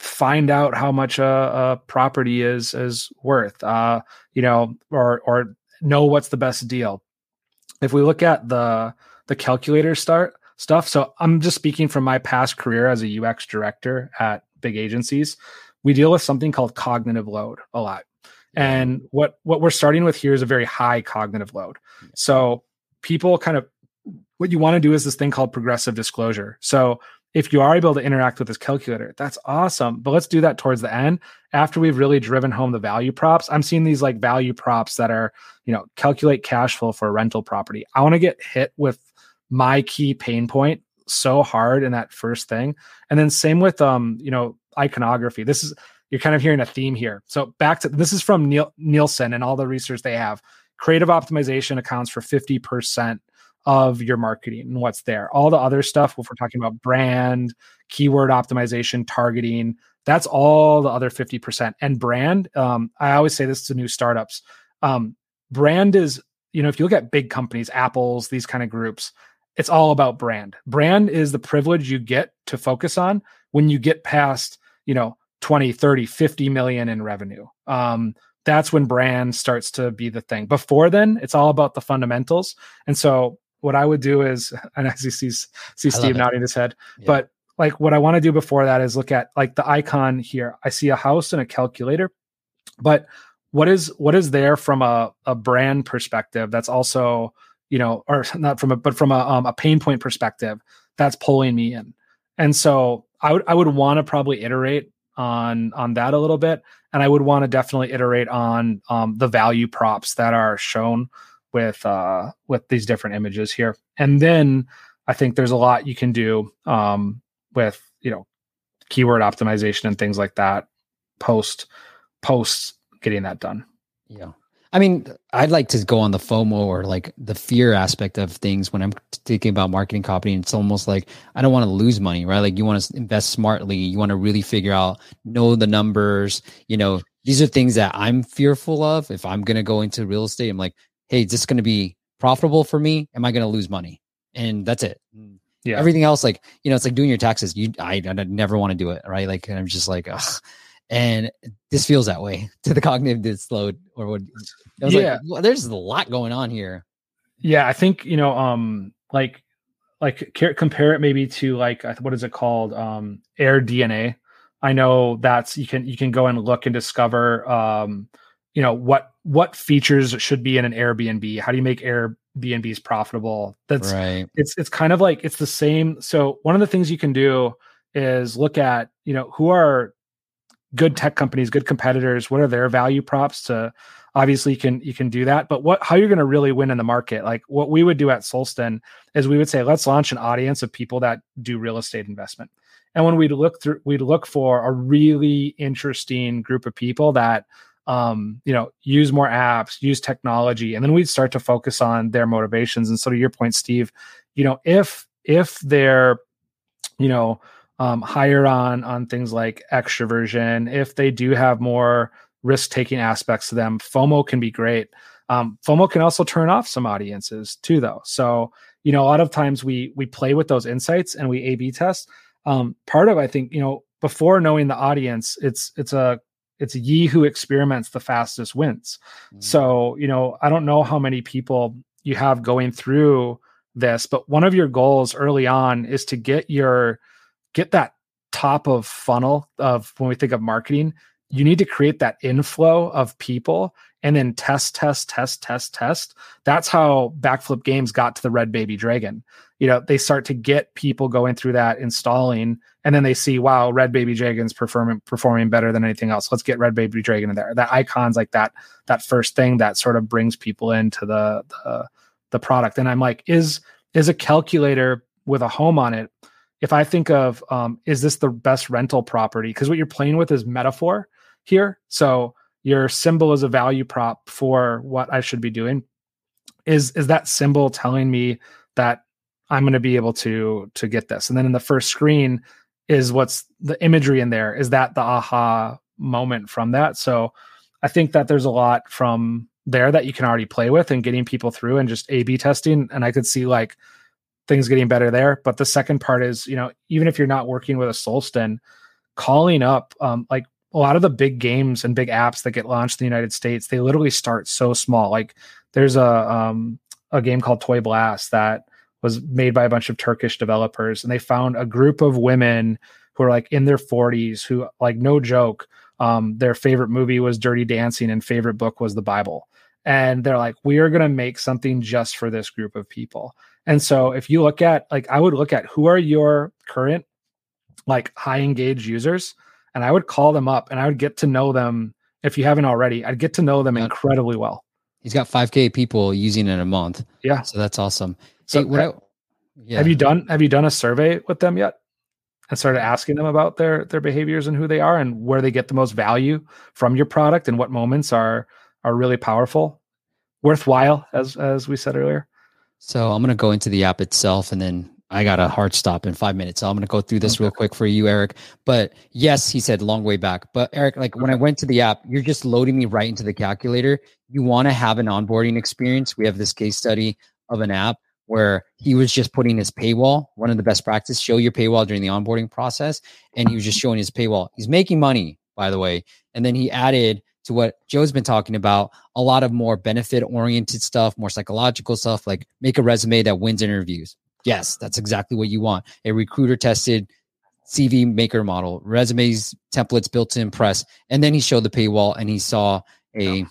find out how much a, a property is is worth uh you know or or know what's the best deal. If we look at the the calculator start stuff so i'm just speaking from my past career as a ux director at big agencies we deal with something called cognitive load a lot. And what what we're starting with here is a very high cognitive load. So people kind of what you want to do is this thing called progressive disclosure. So if you are able to interact with this calculator, that's awesome. But let's do that towards the end after we've really driven home the value props. I'm seeing these like value props that are, you know, calculate cash flow for a rental property. I want to get hit with my key pain point so hard in that first thing. And then same with um, you know, iconography. This is you're kind of hearing a theme here. So back to this is from Neil, Nielsen and all the research they have. Creative optimization accounts for 50% of your marketing and what's there. All the other stuff, if we're talking about brand, keyword optimization, targeting, that's all the other 50%. And brand, um, I always say this to new startups. Um, brand is, you know, if you look at big companies, Apple's, these kind of groups, it's all about brand. Brand is the privilege you get to focus on when you get past, you know 20 30 50 million in revenue um that's when brand starts to be the thing before then it's all about the fundamentals and so what i would do is and as you see see steve nodding his head yeah. but like what i want to do before that is look at like the icon here. I see a house and a calculator but what is what is there from a, a brand perspective that's also you know or not from a but from a, um, a pain point perspective that's pulling me in. And so i would i would want to probably iterate on on that a little bit and i would want to definitely iterate on um, the value props that are shown with uh with these different images here and then i think there's a lot you can do um with you know keyword optimization and things like that post post getting that done yeah I mean, I'd like to go on the FOMO or like the fear aspect of things when I'm thinking about marketing copy. And it's almost like I don't want to lose money, right? Like you want to invest smartly. You want to really figure out, know the numbers. You know, these are things that I'm fearful of. If I'm going to go into real estate, I'm like, hey, is this going to be profitable for me? Am I going to lose money? And that's it. Yeah. Everything else, like, you know, it's like doing your taxes. You, I, I never want to do it. Right. Like, I'm just like, ugh and this feels that way to the cognitive load or what yeah like, well, there's a lot going on here yeah i think you know um like like compare it maybe to like what is it called um Air DNA. i know that's you can you can go and look and discover um you know what what features should be in an airbnb? How do you make airbnbs profitable? That's right. it's it's kind of like it's the same. So one of the things you can do is look at you know who are good tech companies, good competitors, what are their value props to obviously you can you can do that but what how you're going to really win in the market? Like what we would do at solsten is we would say let's launch an audience of people that do real estate investment. And when we'd look through we'd look for a really interesting group of people that um, you know use more apps use technology and then we'd start to focus on their motivations and so to your point steve you know if if they're you know um, higher on on things like extroversion. If they do have more risk taking aspects to them, FOMO can be great. Um, FOMO can also turn off some audiences too, though. So you know, a lot of times we we play with those insights and we A/B test. Um, part of I think you know before knowing the audience, it's it's a it's ye who experiments the fastest wins. Mm-hmm. So you know, I don't know how many people you have going through this, but one of your goals early on is to get your get that top of funnel of when we think of marketing, you need to create that inflow of people and then test, test, test, test, test. That's how Backflip Games got to the Red Baby Dragon. You know, they start to get people going through that installing, and then they see, wow, Red Baby Dragon's performing performing better than anything else. Let's get Red Baby Dragon in there. That icon's like that that first thing that sort of brings people into the the, the product. And I'm like, is is a calculator with a home on it if I think of um, is this the best rental property? Because what you're playing with is metaphor here. So your symbol is a value prop for what I should be doing. Is is that symbol telling me that I'm going to be able to to get this? And then in the first screen is what's the imagery in there? Is that the aha moment from that? So I think that there's a lot from there that you can already play with and getting people through and just A B testing. And I could see like things getting better there. But the second part is, you know, even if you're not working with a Solsten, calling up um, like a lot of the big games and big apps that get launched in the United States, they literally start so small. Like there's a um, a game called Toy Blast that was made by a bunch of Turkish developers, and they found a group of women who are like in their 40s who like no joke um, their favorite movie was dirty dancing and favorite book was the bible and they're like we are going to make something just for this group of people and so if you look at like I would look at who are your current like high engaged users and I would call them up and I would get to know them if you haven't already. I'd get to know them yeah. incredibly well. He's got 5k people using it a month. Yeah. So that's awesome. So what I, yeah. have you done have you done a survey with them yet? And started asking them about their their behaviors and who they are and where they get the most value from your product and what moments are are really powerful, worthwhile, as as we said earlier. So I'm going to go into the app itself and then I got a hard stop in five minutes. So I'm going to go through this okay. real quick for you, Eric. But yes, he said long way back. But Eric, like when I went to the app, you're just loading me right into the calculator. You want to have an onboarding experience. We have this case study of an app where he was just putting his paywall, one of the best practice, show your paywall during the onboarding process. And he was just showing his paywall. He's making money, by the way. And then he added to what Joe's been talking about a lot of more benefit oriented stuff, more psychological stuff, like make a resume that wins interviews. Yes, that's exactly what you want. A recruiter tested CV maker model, resumes, templates built to impress. And then he showed the paywall and he saw a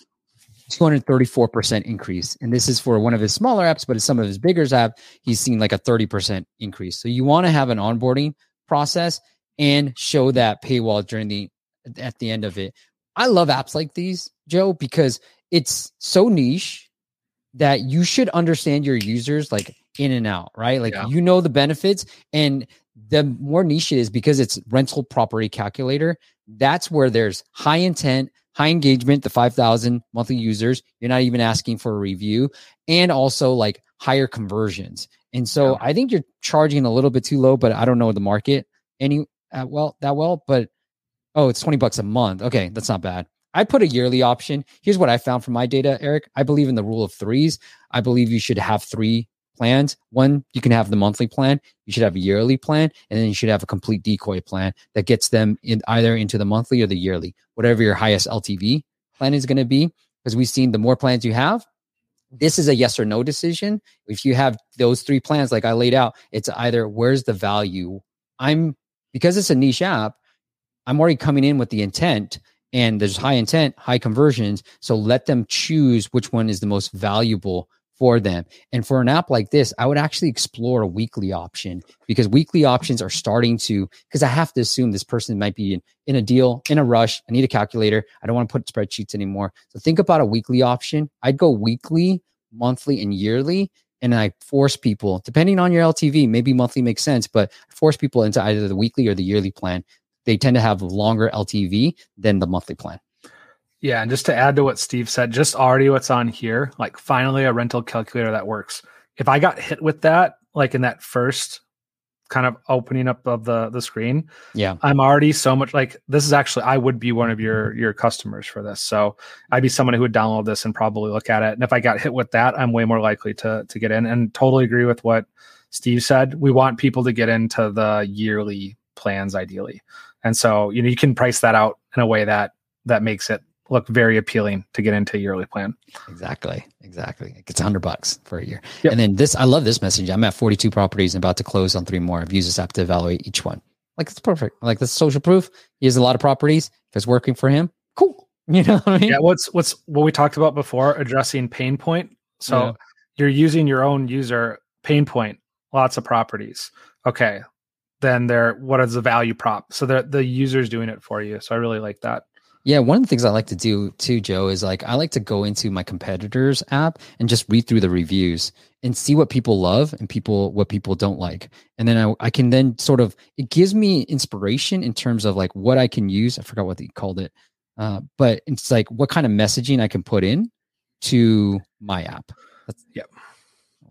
234% increase. And this is for one of his smaller apps, but some of his bigger apps, he's seen like a 30% increase. So you want to have an onboarding process and show that paywall during the at the end of it. I love apps like these, Joe, because it's so niche that you should understand your users like in and out, right? Like yeah. you know the benefits and the more niche it is because it's rental property calculator, that's where there's high intent, high engagement, the 5,000 monthly users. You're not even asking for a review, and also like higher conversions. And so yeah. I think you're charging a little bit too low, but I don't know the market any uh, well that well. But oh, it's 20 bucks a month. Okay, that's not bad. I put a yearly option. Here's what I found from my data, Eric. I believe in the rule of threes. I believe you should have three plans. One, you can have the monthly plan, you should have a yearly plan, and then you should have a complete decoy plan that gets them in either into the monthly or the yearly, whatever your highest LTV plan is going to be. Because we've seen the more plans you have, this is a yes or no decision. If you have those three plans, like I laid out, it's either where's the value? I'm because it's a niche app, I'm already coming in with the intent and there's high intent, high conversions. So let them choose which one is the most valuable for them. And for an app like this, I would actually explore a weekly option because weekly options are starting to, because I have to assume this person might be in, in a deal, in a rush. I need a calculator. I don't want to put spreadsheets anymore. So think about a weekly option. I'd go weekly, monthly, and yearly. And I force people, depending on your LTV, maybe monthly makes sense, but force people into either the weekly or the yearly plan. They tend to have longer LTV than the monthly plan. Yeah, and just to add to what Steve said, just already what's on here, like finally a rental calculator that works. If I got hit with that, like in that first kind of opening up of the the screen, yeah, I'm already so much like this is actually I would be one of your your customers for this. So I'd be someone who would download this and probably look at it. And if I got hit with that, I'm way more likely to to get in. And totally agree with what Steve said. We want people to get into the yearly plans ideally. And so, you know, you can price that out in a way that that makes it look very appealing to get into a yearly plan. Exactly. Exactly. It's hundred bucks for a year. Yep. And then this, I love this message. I'm at 42 properties and about to close on three more. I've used this app to evaluate each one. Like it's perfect. Like this social proof. He has a lot of properties. If it's working for him, cool. You know what I mean? Yeah. What's, what's what we talked about before, addressing pain point. So yeah. you're using your own user pain point, lots of properties. Okay. Then there, what is the value prop? So the the user's doing it for you. So I really like that. Yeah, one of the things I like to do too, Joe, is like I like to go into my competitors app and just read through the reviews and see what people love and people what people don't like. And then I, I can then sort of it gives me inspiration in terms of like what I can use. I forgot what they called it. Uh, but it's like what kind of messaging I can put in to my app. That's, yep.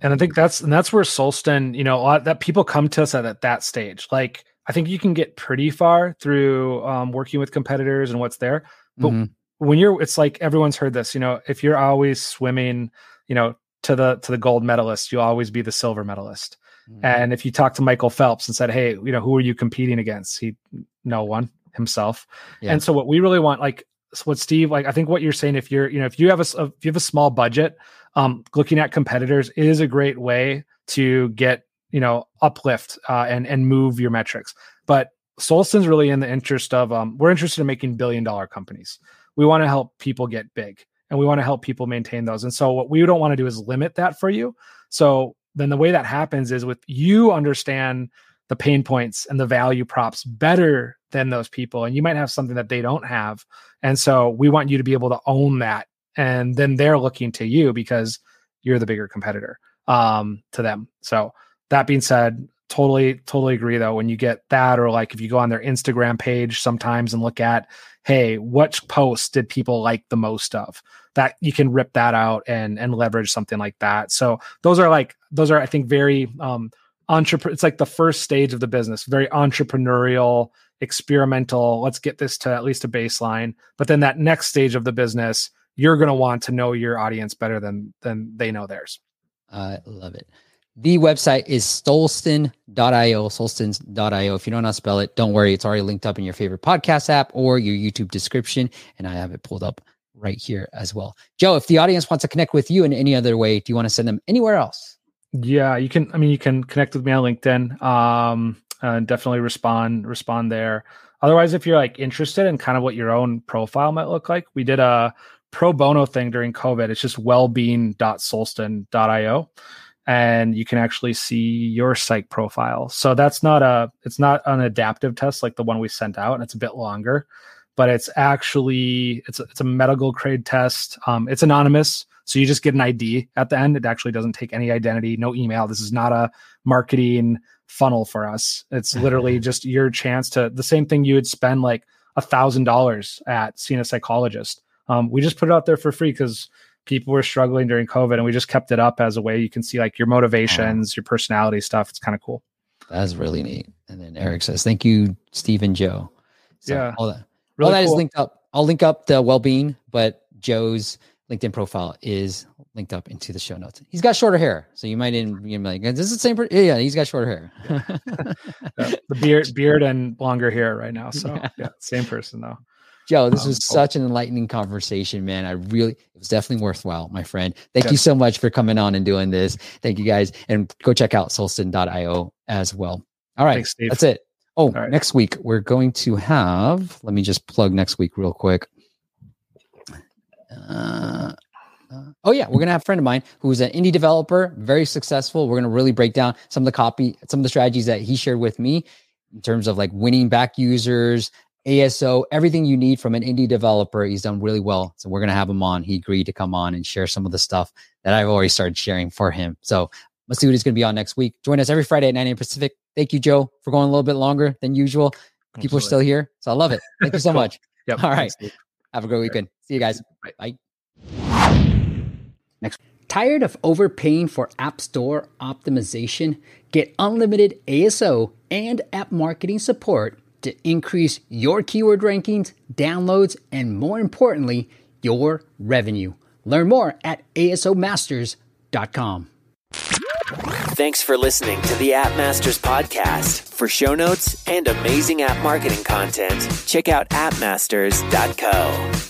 And I think that's and that's where Solsten, you know, that people come to us at, at that stage. Like I think you can get pretty far through um, working with competitors and what's there. But mm-hmm. when you're, it's like everyone's heard this. You know, if you're always swimming, you know, to the to the gold medalist, you'll always be the silver medalist. Mm-hmm. And if you talk to Michael Phelps and said, "Hey, you know, who are you competing against?" He, no one, himself. Yeah. And so, what we really want, like, what Steve, like, I think what you're saying, if you're, you know, if you have a, if you have a small budget, um, looking at competitors is a great way to get you know uplift uh, and and move your metrics. But Solsten's really in the interest of um, we're interested in making billion dollar companies. We want to help people get big and we want to help people maintain those. And so what we don't want to do is limit that for you. So then the way that happens is with you understand the pain points and the value props better than those people and you might have something that they don't have. And so we want you to be able to own that and then they're looking to you because you're the bigger competitor um, to them. So that being said, totally, totally agree though. When you get that, or like if you go on their Instagram page sometimes and look at, hey, what posts did people like the most of? That you can rip that out and and leverage something like that. So those are like those are I think very um entrepreneur. It's like the first stage of the business, very entrepreneurial, experimental. Let's get this to at least a baseline. But then that next stage of the business, you're going to want to know your audience better than than they know theirs. I love it. The website is stolston.io, stolstons.io. If you don't know how to spell it, don't worry. It's already linked up in your favorite podcast app or your YouTube description. And I have it pulled up right here as well. Joe, if the audience wants to connect with you in any other way, do you want to send them anywhere else? Yeah, you can. I mean, you can connect with me on LinkedIn. Um, and definitely respond respond there. Otherwise, if you're like interested in kind of what your own profile might look like, we did a pro bono thing during COVID. It's just wellbeing.solsten.io and you can actually see your psych profile. So that's not a it's not an adaptive test like the one we sent out, and it's a bit longer, but it's actually it's a, it's a medical grade test. Um, it's anonymous, so you just get an ID at the end. It actually doesn't take any identity, no email. This is not a marketing funnel for us. It's literally just your chance to the same thing you would spend like a thousand dollars at seeing a psychologist. Um, we just put it out there for free because people were struggling during COVID, and we just kept it up as a way you can see like your motivations, your personality stuff. It's kind of cool. That's really neat. And then Eric says, "Thank you, Steve and Joe." So yeah, all that, really all that cool. is linked up. I'll link up the well-being, but Joe's LinkedIn profile is linked up into the show notes. He's got shorter hair, so you might even be like, "This is the same." Per-? Yeah, he's got shorter hair. yeah. The beard, beard, and longer hair right now. So yeah, yeah same person though. Joe, this um, was such an enlightening conversation, man. I really, it was definitely worthwhile, my friend. Thank yeah. you so much for coming on and doing this. Thank you guys. And go check out solsten.io as well. All right. Thanks, that's it. Oh, right. next week we're going to have, let me just plug next week real quick. Uh, uh, oh yeah, we're gonna have a friend of mine who's an indie developer, very successful. We're gonna really break down some of the copy, some of the strategies that he shared with me in terms of like winning back users, ASO, everything you need from an indie developer. He's done really well. So we're going to have him on. He agreed to come on and share some of the stuff that I've already started sharing for him. So let's see what he's going to be on next week. Join us every Friday at 9 a.m. Pacific. Thank you, Joe, for going a little bit longer than usual. People Absolutely. are still here. So I love it. Thank you so cool. much. Yep. All right. Thanks, have a great weekend. See you guys. Bye. Bye. Next. Tired of overpaying for App Store optimization? Get unlimited ASO and app marketing support to increase your keyword rankings, downloads, and more importantly, your revenue. Learn more at asomasters.com. Thanks for listening to the App Masters podcast. For show notes and amazing app marketing content, check out appmasters.co.